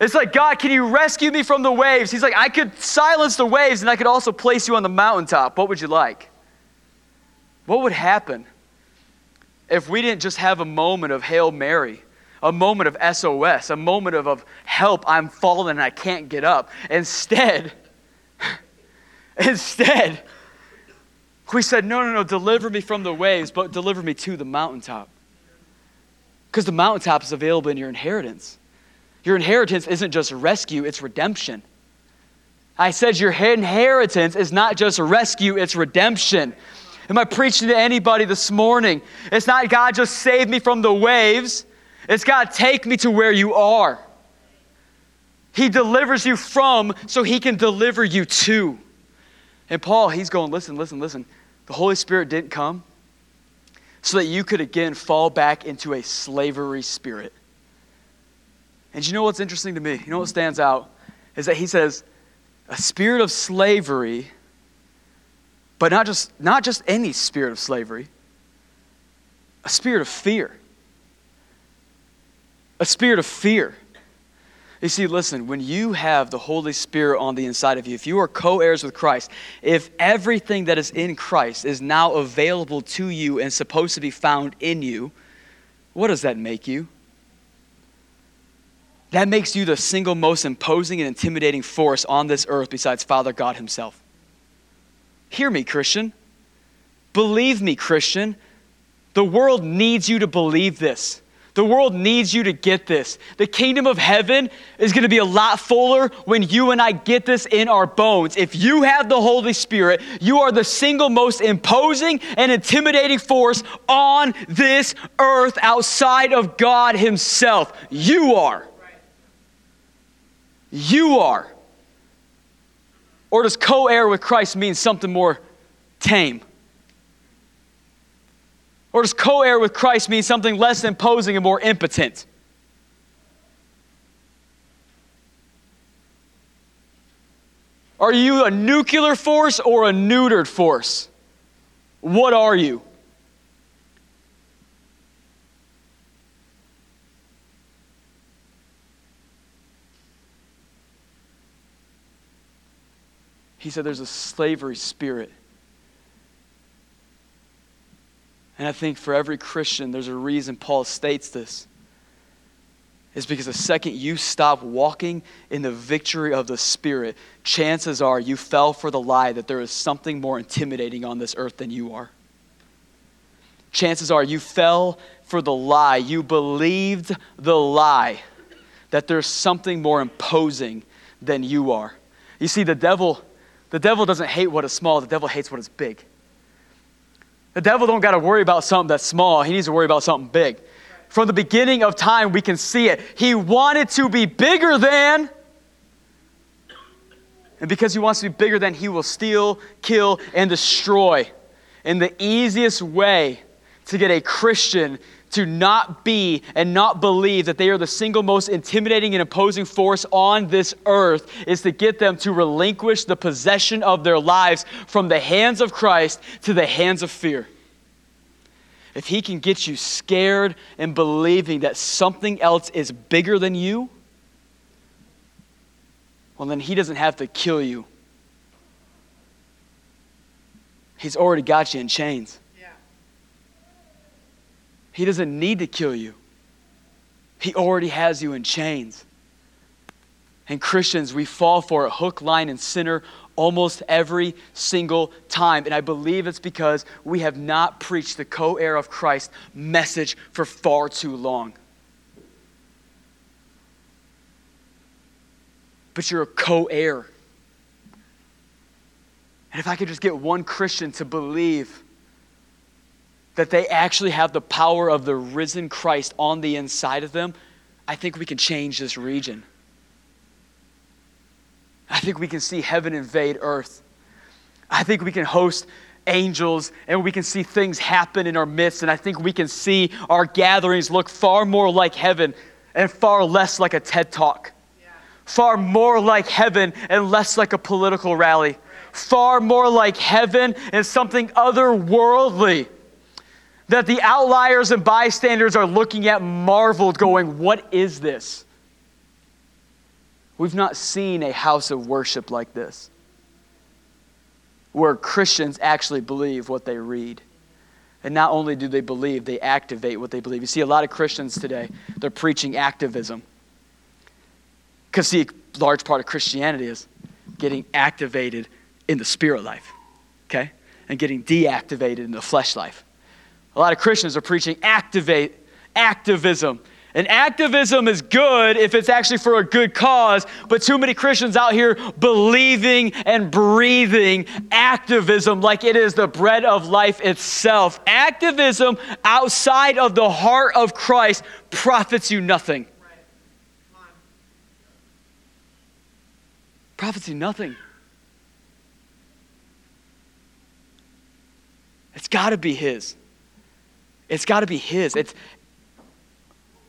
It's like, God, can you rescue me from the waves? He's like, I could silence the waves and I could also place you on the mountaintop. What would you like? What would happen if we didn't just have a moment of Hail Mary, a moment of SOS, a moment of, of help, I'm falling and I can't get up? Instead, Instead, we said, No, no, no, deliver me from the waves, but deliver me to the mountaintop. Because the mountaintop is available in your inheritance. Your inheritance isn't just rescue, it's redemption. I said your inheritance is not just rescue, it's redemption. Am I preaching to anybody this morning? It's not God just save me from the waves, it's God take me to where you are. He delivers you from so he can deliver you to. And Paul, he's going, listen, listen, listen. The Holy Spirit didn't come so that you could again fall back into a slavery spirit. And you know what's interesting to me? You know what stands out? is that he says, a spirit of slavery, but not just, not just any spirit of slavery, a spirit of fear. A spirit of fear. You see, listen, when you have the Holy Spirit on the inside of you, if you are co heirs with Christ, if everything that is in Christ is now available to you and supposed to be found in you, what does that make you? That makes you the single most imposing and intimidating force on this earth besides Father God Himself. Hear me, Christian. Believe me, Christian. The world needs you to believe this. The world needs you to get this. The kingdom of heaven is going to be a lot fuller when you and I get this in our bones. If you have the Holy Spirit, you are the single most imposing and intimidating force on this earth outside of God Himself. You are. You are. Or does co heir with Christ mean something more tame? Or does co heir with Christ mean something less imposing and more impotent? Are you a nuclear force or a neutered force? What are you? He said there's a slavery spirit And I think for every Christian, there's a reason Paul states this. Is because the second you stop walking in the victory of the Spirit, chances are you fell for the lie that there is something more intimidating on this earth than you are. Chances are you fell for the lie, you believed the lie that there's something more imposing than you are. You see, the devil, the devil doesn't hate what is small, the devil hates what is big. The devil don't got to worry about something that's small. He needs to worry about something big. From the beginning of time, we can see it. He wanted to be bigger than, and because he wants to be bigger than, he will steal, kill, and destroy. And the easiest way to get a Christian to not be and not believe that they are the single most intimidating and imposing force on this earth is to get them to relinquish the possession of their lives from the hands of Christ to the hands of fear. If he can get you scared and believing that something else is bigger than you, well, then he doesn't have to kill you. He's already got you in chains. He doesn't need to kill you, He already has you in chains. And Christians, we fall for it hook, line, and sinner almost every single time. And I believe it's because we have not preached the co heir of Christ message for far too long. But you're a co heir. And if I could just get one Christian to believe that they actually have the power of the risen Christ on the inside of them, I think we can change this region. I think we can see heaven invade earth. I think we can host angels and we can see things happen in our midst. And I think we can see our gatherings look far more like heaven and far less like a TED talk. Far more like heaven and less like a political rally. Far more like heaven and something otherworldly that the outliers and bystanders are looking at marveled, going, What is this? We've not seen a house of worship like this, where Christians actually believe what they read. And not only do they believe, they activate what they believe. You see, a lot of Christians today, they're preaching activism. Because, see, a large part of Christianity is getting activated in the spirit life, okay? And getting deactivated in the flesh life. A lot of Christians are preaching activate, activism. And activism is good if it's actually for a good cause, but too many Christians out here believing and breathing activism like it is the bread of life itself. Activism outside of the heart of Christ profits you nothing. Profits you nothing. It's got to be His. It's got to be His. It's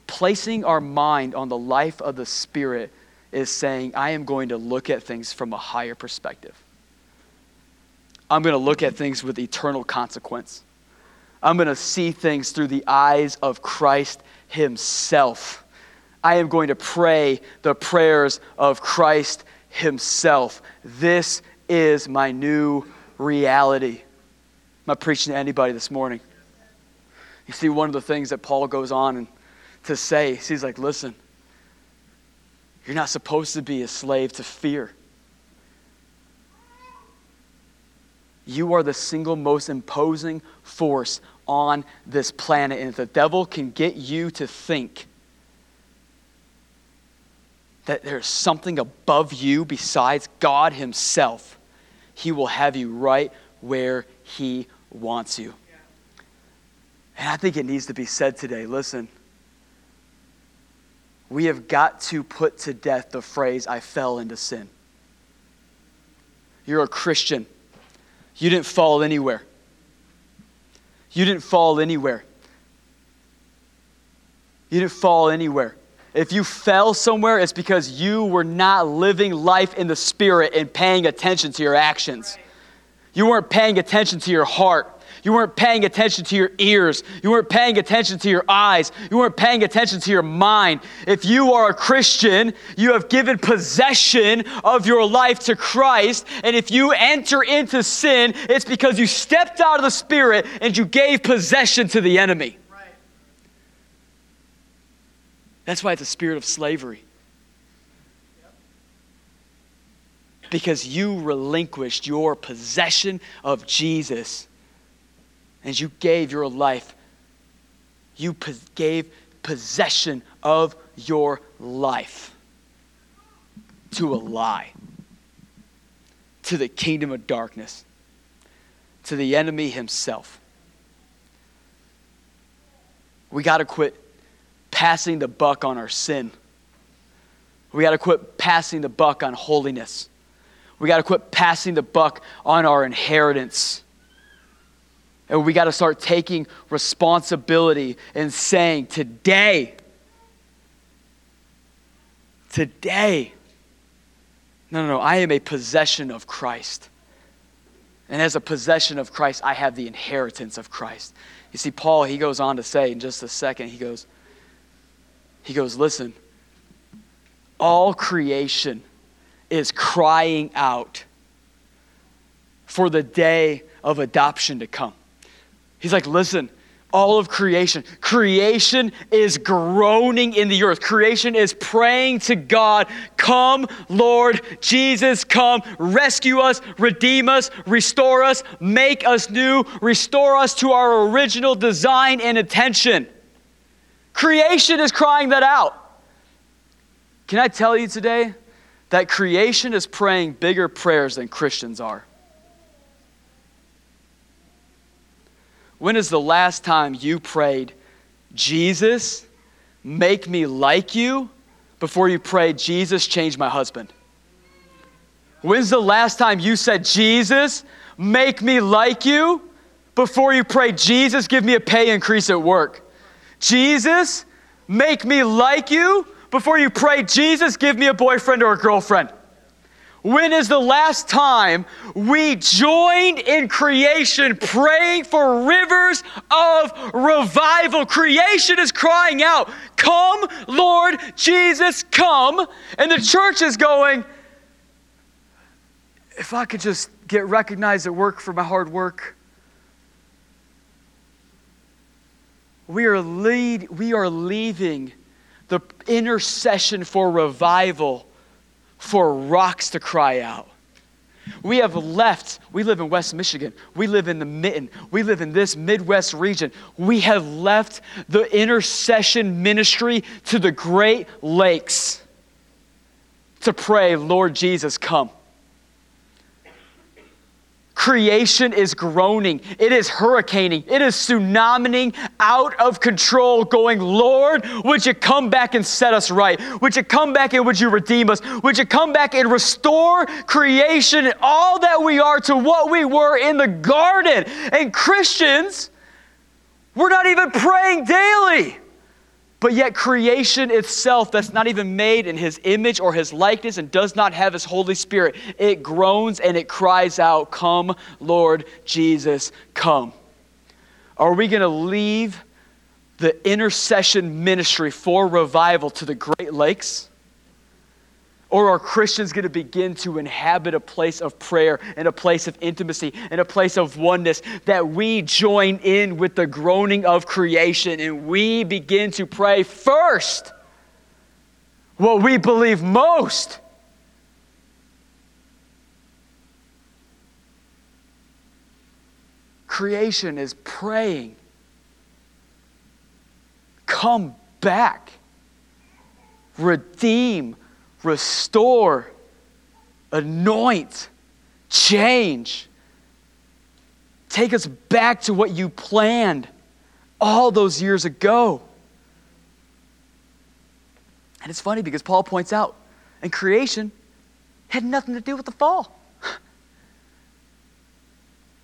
placing our mind on the life of the Spirit is saying, I am going to look at things from a higher perspective. I'm going to look at things with eternal consequence. I'm going to see things through the eyes of Christ Himself. I am going to pray the prayers of Christ Himself. This is my new reality. Am I preaching to anybody this morning? You see, one of the things that Paul goes on to say, he's like, listen, you're not supposed to be a slave to fear. You are the single most imposing force on this planet. And if the devil can get you to think that there's something above you besides God Himself, He will have you right where He wants you. And I think it needs to be said today listen, we have got to put to death the phrase, I fell into sin. You're a Christian. You didn't fall anywhere. You didn't fall anywhere. You didn't fall anywhere. If you fell somewhere, it's because you were not living life in the spirit and paying attention to your actions. You weren't paying attention to your heart. You weren't paying attention to your ears. You weren't paying attention to your eyes. You weren't paying attention to your mind. If you are a Christian, you have given possession of your life to Christ. And if you enter into sin, it's because you stepped out of the Spirit and you gave possession to the enemy. Right. That's why it's a spirit of slavery. because you relinquished your possession of Jesus and you gave your life, you gave possession of your life to a lie, to the kingdom of darkness, to the enemy himself. We got to quit passing the buck on our sin. We got to quit passing the buck on holiness. We got to quit passing the buck on our inheritance. And we got to start taking responsibility and saying, today, today, no, no, no, I am a possession of Christ. And as a possession of Christ, I have the inheritance of Christ. You see, Paul, he goes on to say in just a second, he goes, he goes, listen, all creation is crying out for the day of adoption to come. He's like, listen, all of creation. Creation is groaning in the earth. Creation is praying to God, Come, Lord Jesus, come, rescue us, redeem us, restore us, make us new, restore us to our original design and intention. Creation is crying that out. Can I tell you today that creation is praying bigger prayers than Christians are? When is the last time you prayed, Jesus, make me like you, before you prayed, Jesus, change my husband? When's the last time you said, Jesus, make me like you, before you prayed, Jesus, give me a pay increase at work? Jesus, make me like you, before you prayed, Jesus, give me a boyfriend or a girlfriend? When is the last time we joined in creation praying for rivers of revival? Creation is crying out, Come, Lord Jesus, come. And the church is going, If I could just get recognized at work for my hard work. We are, lead, we are leaving the intercession for revival for rocks to cry out. We have left, we live in West Michigan, we live in the mitten, we live in this Midwest region. We have left the intercession ministry to the Great Lakes to pray, Lord Jesus, come. Creation is groaning. It is hurricaning. It is tsunamiing out of control, going, Lord, would you come back and set us right? Would you come back and would you redeem us? Would you come back and restore creation and all that we are to what we were in the garden? And Christians, we're not even praying daily. But yet, creation itself, that's not even made in his image or his likeness and does not have his Holy Spirit, it groans and it cries out, Come, Lord Jesus, come. Are we going to leave the intercession ministry for revival to the Great Lakes? Or are Christians going to begin to inhabit a place of prayer and a place of intimacy and a place of oneness that we join in with the groaning of creation and we begin to pray first what we believe most? Creation is praying, come back, redeem restore, anoint, change. Take us back to what you planned all those years ago. And it's funny because Paul points out, and creation had nothing to do with the fall.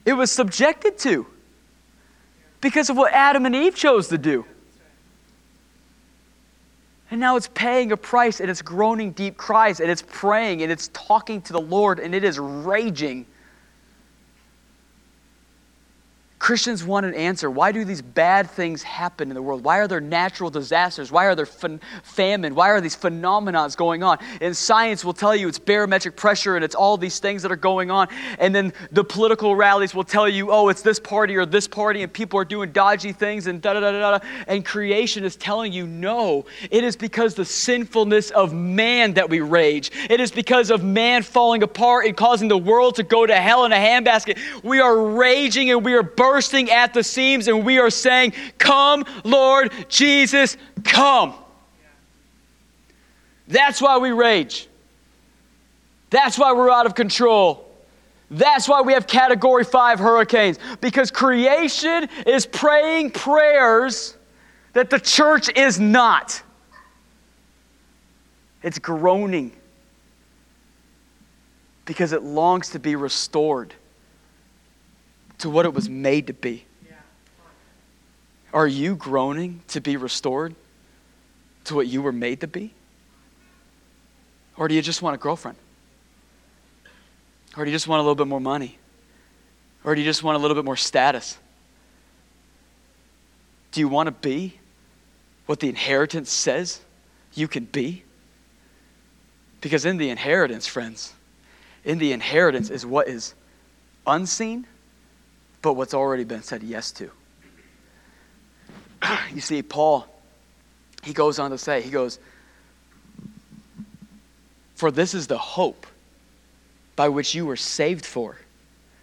It was subjected to because of what Adam and Eve chose to do. And now it's paying a price and it's groaning deep cries and it's praying and it's talking to the Lord and it is raging Christians want an answer. Why do these bad things happen in the world? Why are there natural disasters? Why are there famine? Why are these phenomena going on? And science will tell you it's barometric pressure and it's all these things that are going on. And then the political rallies will tell you, oh, it's this party or this party, and people are doing dodgy things and da da da da. da. And creation is telling you, no, it is because the sinfulness of man that we rage. It is because of man falling apart and causing the world to go to hell in a handbasket. We are raging and we are burning bursting at the seams and we are saying, Come, Lord Jesus, come. That's why we rage. That's why we're out of control. That's why we have category five hurricanes, because creation is praying prayers that the church is not. It's groaning because it longs to be restored to what it was made to be. Are you groaning to be restored to what you were made to be? Or do you just want a girlfriend? Or do you just want a little bit more money? Or do you just want a little bit more status? Do you want to be what the inheritance says you can be? Because in the inheritance, friends, in the inheritance is what is unseen but what's already been said yes to. you see, Paul, he goes on to say, he goes, For this is the hope by which you were saved for.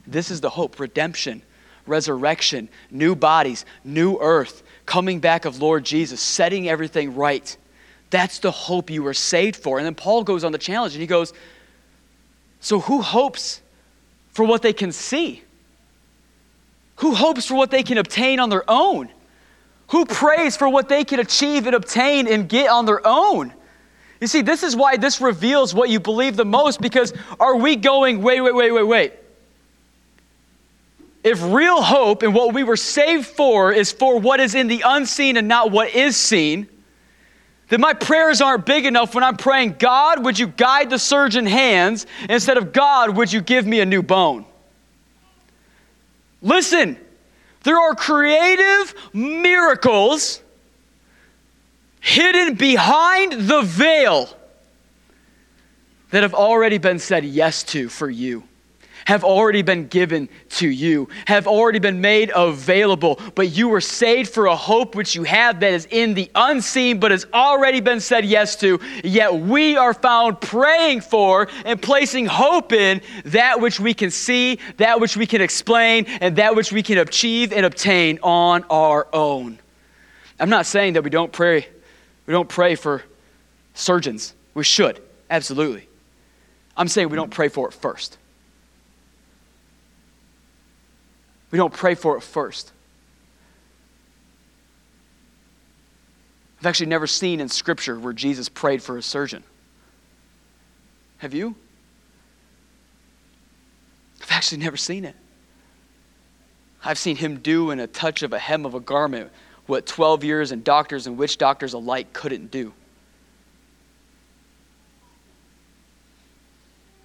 This is the hope redemption, resurrection, new bodies, new earth, coming back of Lord Jesus, setting everything right. That's the hope you were saved for. And then Paul goes on the challenge and he goes, So who hopes for what they can see? Who hopes for what they can obtain on their own? Who prays for what they can achieve and obtain and get on their own? You see, this is why this reveals what you believe the most because are we going, wait, wait, wait, wait, wait? If real hope and what we were saved for is for what is in the unseen and not what is seen, then my prayers aren't big enough when I'm praying, God, would you guide the surgeon hands instead of God, would you give me a new bone? Listen, there are creative miracles hidden behind the veil that have already been said yes to for you have already been given to you, have already been made available, but you were saved for a hope which you have that is in the unseen, but has already been said yes to. Yet we are found praying for and placing hope in that which we can see, that which we can explain, and that which we can achieve and obtain on our own. I'm not saying that we don't pray, we don't pray for surgeons. We should, absolutely. I'm saying we don't pray for it first. We don't pray for it first. I've actually never seen in Scripture where Jesus prayed for a surgeon. Have you? I've actually never seen it. I've seen him do in a touch of a hem of a garment what 12 years and doctors and witch doctors alike couldn't do.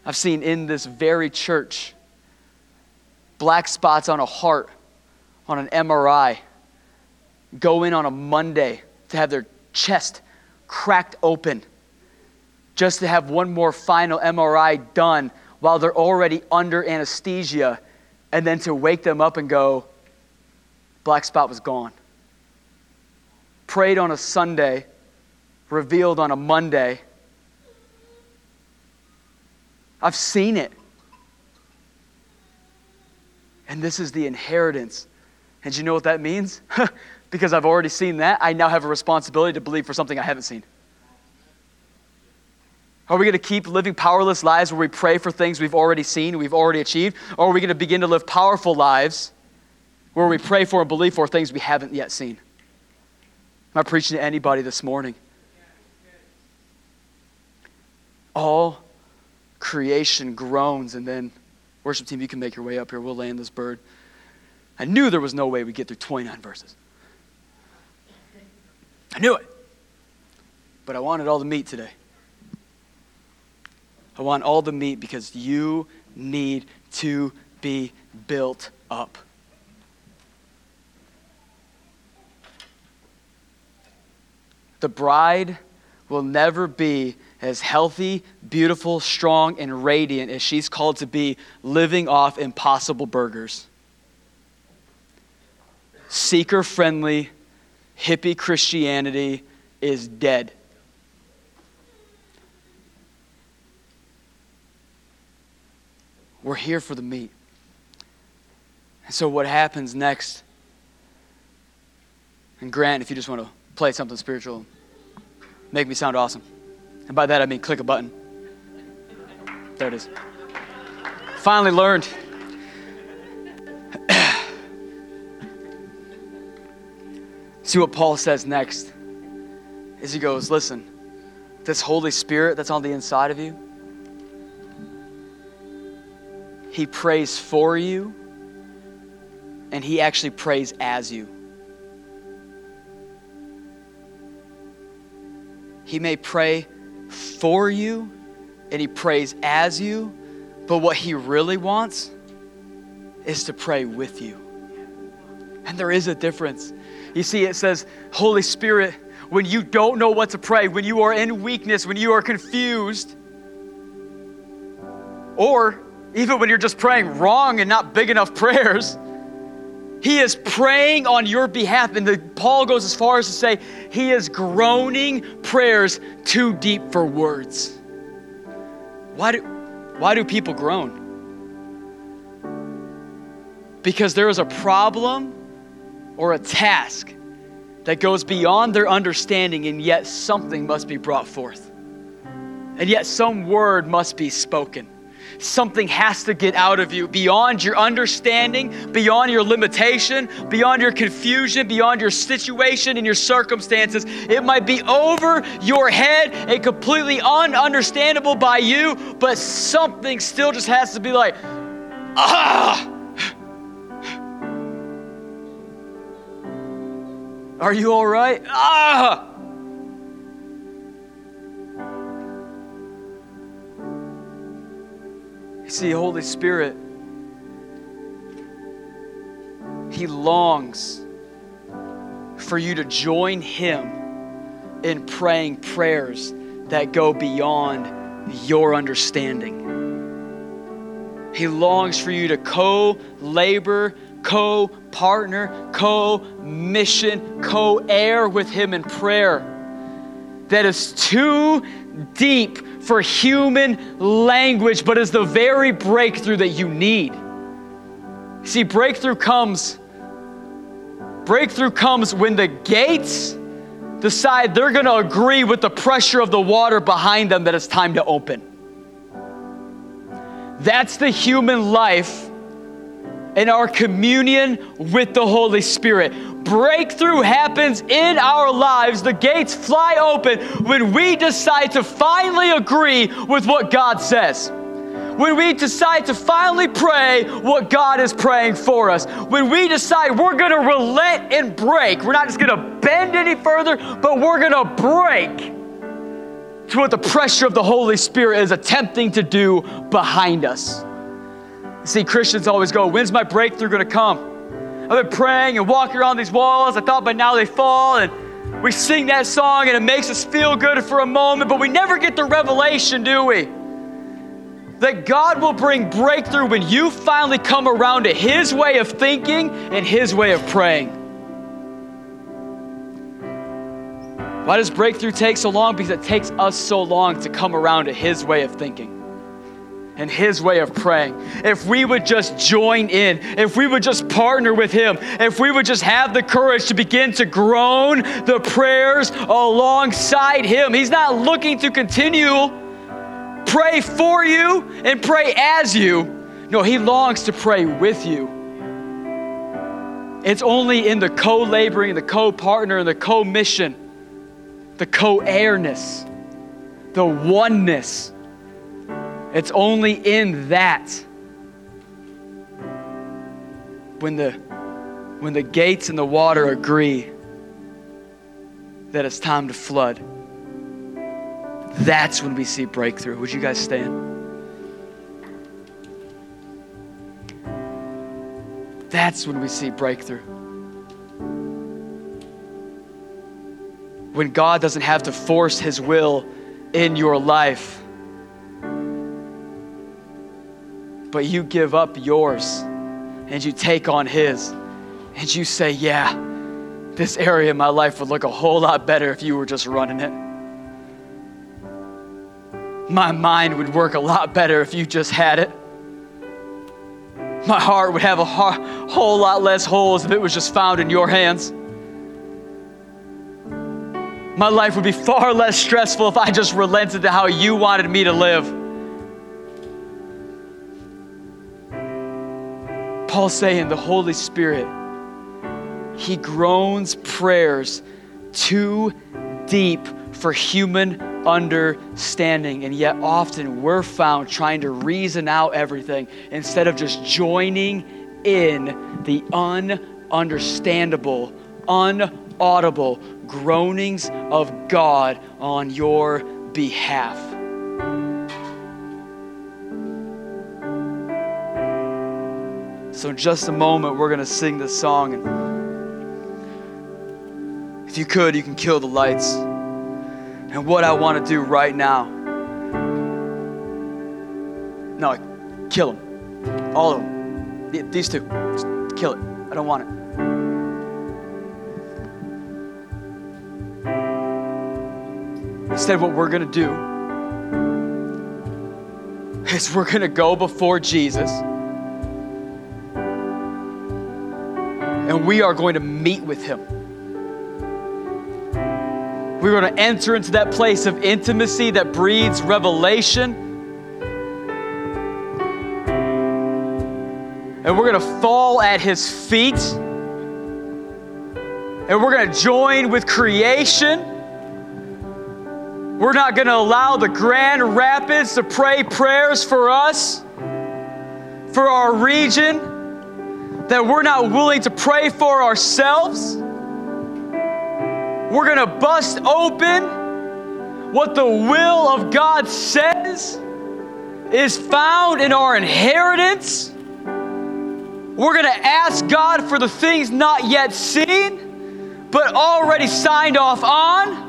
I've seen in this very church black spots on a heart on an MRI go in on a Monday to have their chest cracked open just to have one more final MRI done while they're already under anesthesia and then to wake them up and go, black spot was gone. Prayed on a Sunday, revealed on a Monday. I've seen it. And this is the inheritance. And you know what that means? because I've already seen that, I now have a responsibility to believe for something I haven't seen. Are we going to keep living powerless lives where we pray for things we've already seen, we've already achieved? Or are we going to begin to live powerful lives where we pray for and believe for things we haven't yet seen? Am I preaching to anybody this morning? All creation groans, and then, worship team, you can make your way up here. We'll land this bird. I knew there was no way we'd get through 29 verses. I knew it. But I wanted all the meat today. I want all the meat because you need to be built up. The bride will never be as healthy, beautiful, strong, and radiant as she's called to be living off impossible burgers. Seeker friendly, hippie Christianity is dead. We're here for the meat. And so, what happens next? And Grant, if you just want to play something spiritual, make me sound awesome. And by that I mean click a button. There it is. Finally learned. See what Paul says next As he goes, Listen, this Holy Spirit that's on the inside of you, he prays for you and he actually prays as you. He may pray for you and he prays as you, but what he really wants is to pray with you. And there is a difference. You see, it says, Holy Spirit, when you don't know what to pray, when you are in weakness, when you are confused, or even when you're just praying wrong and not big enough prayers, he is praying on your behalf. And the, Paul goes as far as to say, he is groaning prayers too deep for words. Why do, why do people groan? Because there is a problem or a task that goes beyond their understanding, and yet something must be brought forth. And yet some word must be spoken. Something has to get out of you beyond your understanding, beyond your limitation, beyond your confusion, beyond your situation and your circumstances. It might be over your head and completely ununderstandable by you, but something still just has to be like, ah! Are you all right? Ah! You see, Holy Spirit, He longs for you to join Him in praying prayers that go beyond your understanding. He longs for you to co labor, co partner, co mission, co heir with Him in prayer that is too deep for human language, but is the very breakthrough that you need. See, breakthrough comes. Breakthrough comes when the gates decide they're going to agree with the pressure of the water behind them that it's time to open. That's the human life in our communion with the Holy Spirit. Breakthrough happens in our lives. The gates fly open when we decide to finally agree with what God says. when we decide to finally pray what God is praying for us, when we decide we're going to relent and break, we're not just going to bend any further, but we're going to break to what the pressure of the Holy Spirit is attempting to do behind us. See, Christians always go, When's my breakthrough going to come? I've been praying and walking around these walls. I thought by now they fall. And we sing that song and it makes us feel good for a moment, but we never get the revelation, do we? That God will bring breakthrough when you finally come around to His way of thinking and His way of praying. Why does breakthrough take so long? Because it takes us so long to come around to His way of thinking and His way of praying. If we would just join in, if we would just partner with Him, if we would just have the courage to begin to groan the prayers alongside Him, He's not looking to continue pray for you and pray as you. No, He longs to pray with you. It's only in the co laboring, the co partner, and the co mission, the co heirness, the oneness. It's only in that when the, when the gates and the water agree that it's time to flood. That's when we see breakthrough. Would you guys stand? That's when we see breakthrough. When God doesn't have to force His will in your life, but you give up yours and you take on His, and you say, Yeah, this area of my life would look a whole lot better if you were just running it my mind would work a lot better if you just had it. My heart would have a whole lot less holes if it was just found in your hands. My life would be far less stressful if I just relented to how you wanted me to live. Paul's saying the Holy Spirit, He groans prayers too deep for human understanding. And yet, often we're found trying to reason out everything instead of just joining in the ununderstandable, unaudible groanings of God on your behalf. So, in just a moment, we're going to sing this song. And if you could, you can kill the lights. And what I want to do right now. No, kill them. All of them. These two. Just kill it. I don't want it. Instead, what we're going to do is we're going to go before Jesus and we are going to meet with him. We're going to enter into that place of intimacy that breeds revelation. And we're going to fall at his feet. And we're going to join with creation. We're not going to allow the Grand Rapids to pray prayers for us, for our region, that we're not willing to pray for ourselves. We're going to bust open what the will of God says is found in our inheritance. We're going to ask God for the things not yet seen, but already signed off on.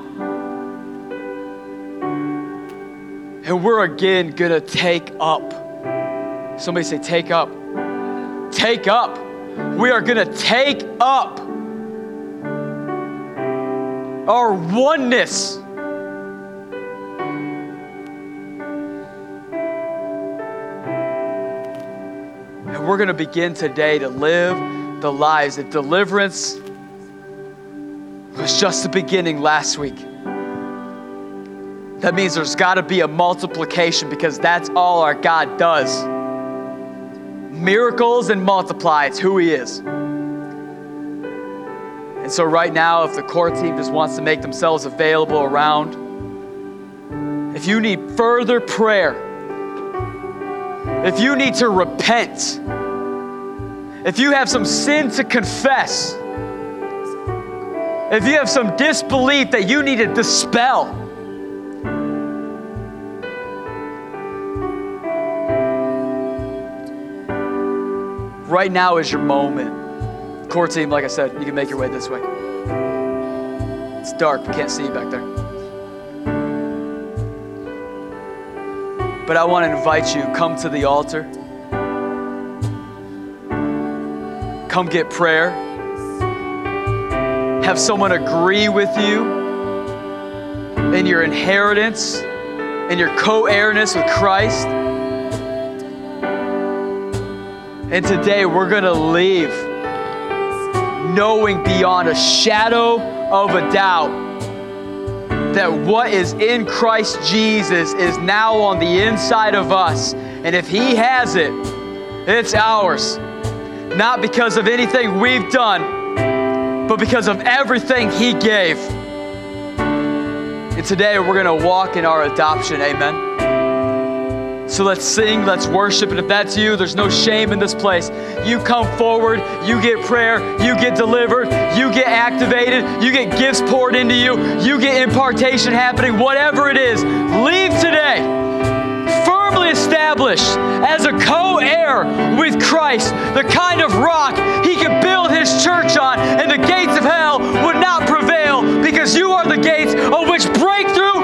And we're again going to take up. Somebody say, take up. Take up. We are going to take up our oneness. And we're going to begin today to live the lives. of deliverance was just the beginning last week, that means there's got to be a multiplication because that's all our God does. Miracles and multiply, it's who He is. And so, right now, if the core team just wants to make themselves available around, if you need further prayer, if you need to repent, if you have some sin to confess, if you have some disbelief that you need to dispel, right now is your moment. Core team, like I said, you can make your way this way. It's dark, we can't see you back there. But I want to invite you, come to the altar. Come get prayer. Have someone agree with you in your inheritance, in your co heirness with Christ. And today we're going to leave knowing beyond a shadow of a doubt that what is in Christ Jesus is now on the inside of us. And if He has it, it's ours. Not because of anything we've done, but because of everything He gave. And today we're going to walk in our adoption. Amen. So let's sing, let's worship. And if that's you, there's no shame in this place. You come forward, you get prayer, you get delivered, you get activated, you get gifts poured into you, you get impartation happening, whatever it is. Leave today firmly established as a co heir with Christ, the kind of rock he can build his church on, and the gates of hell would not prevail because you are the gates of which breakthrough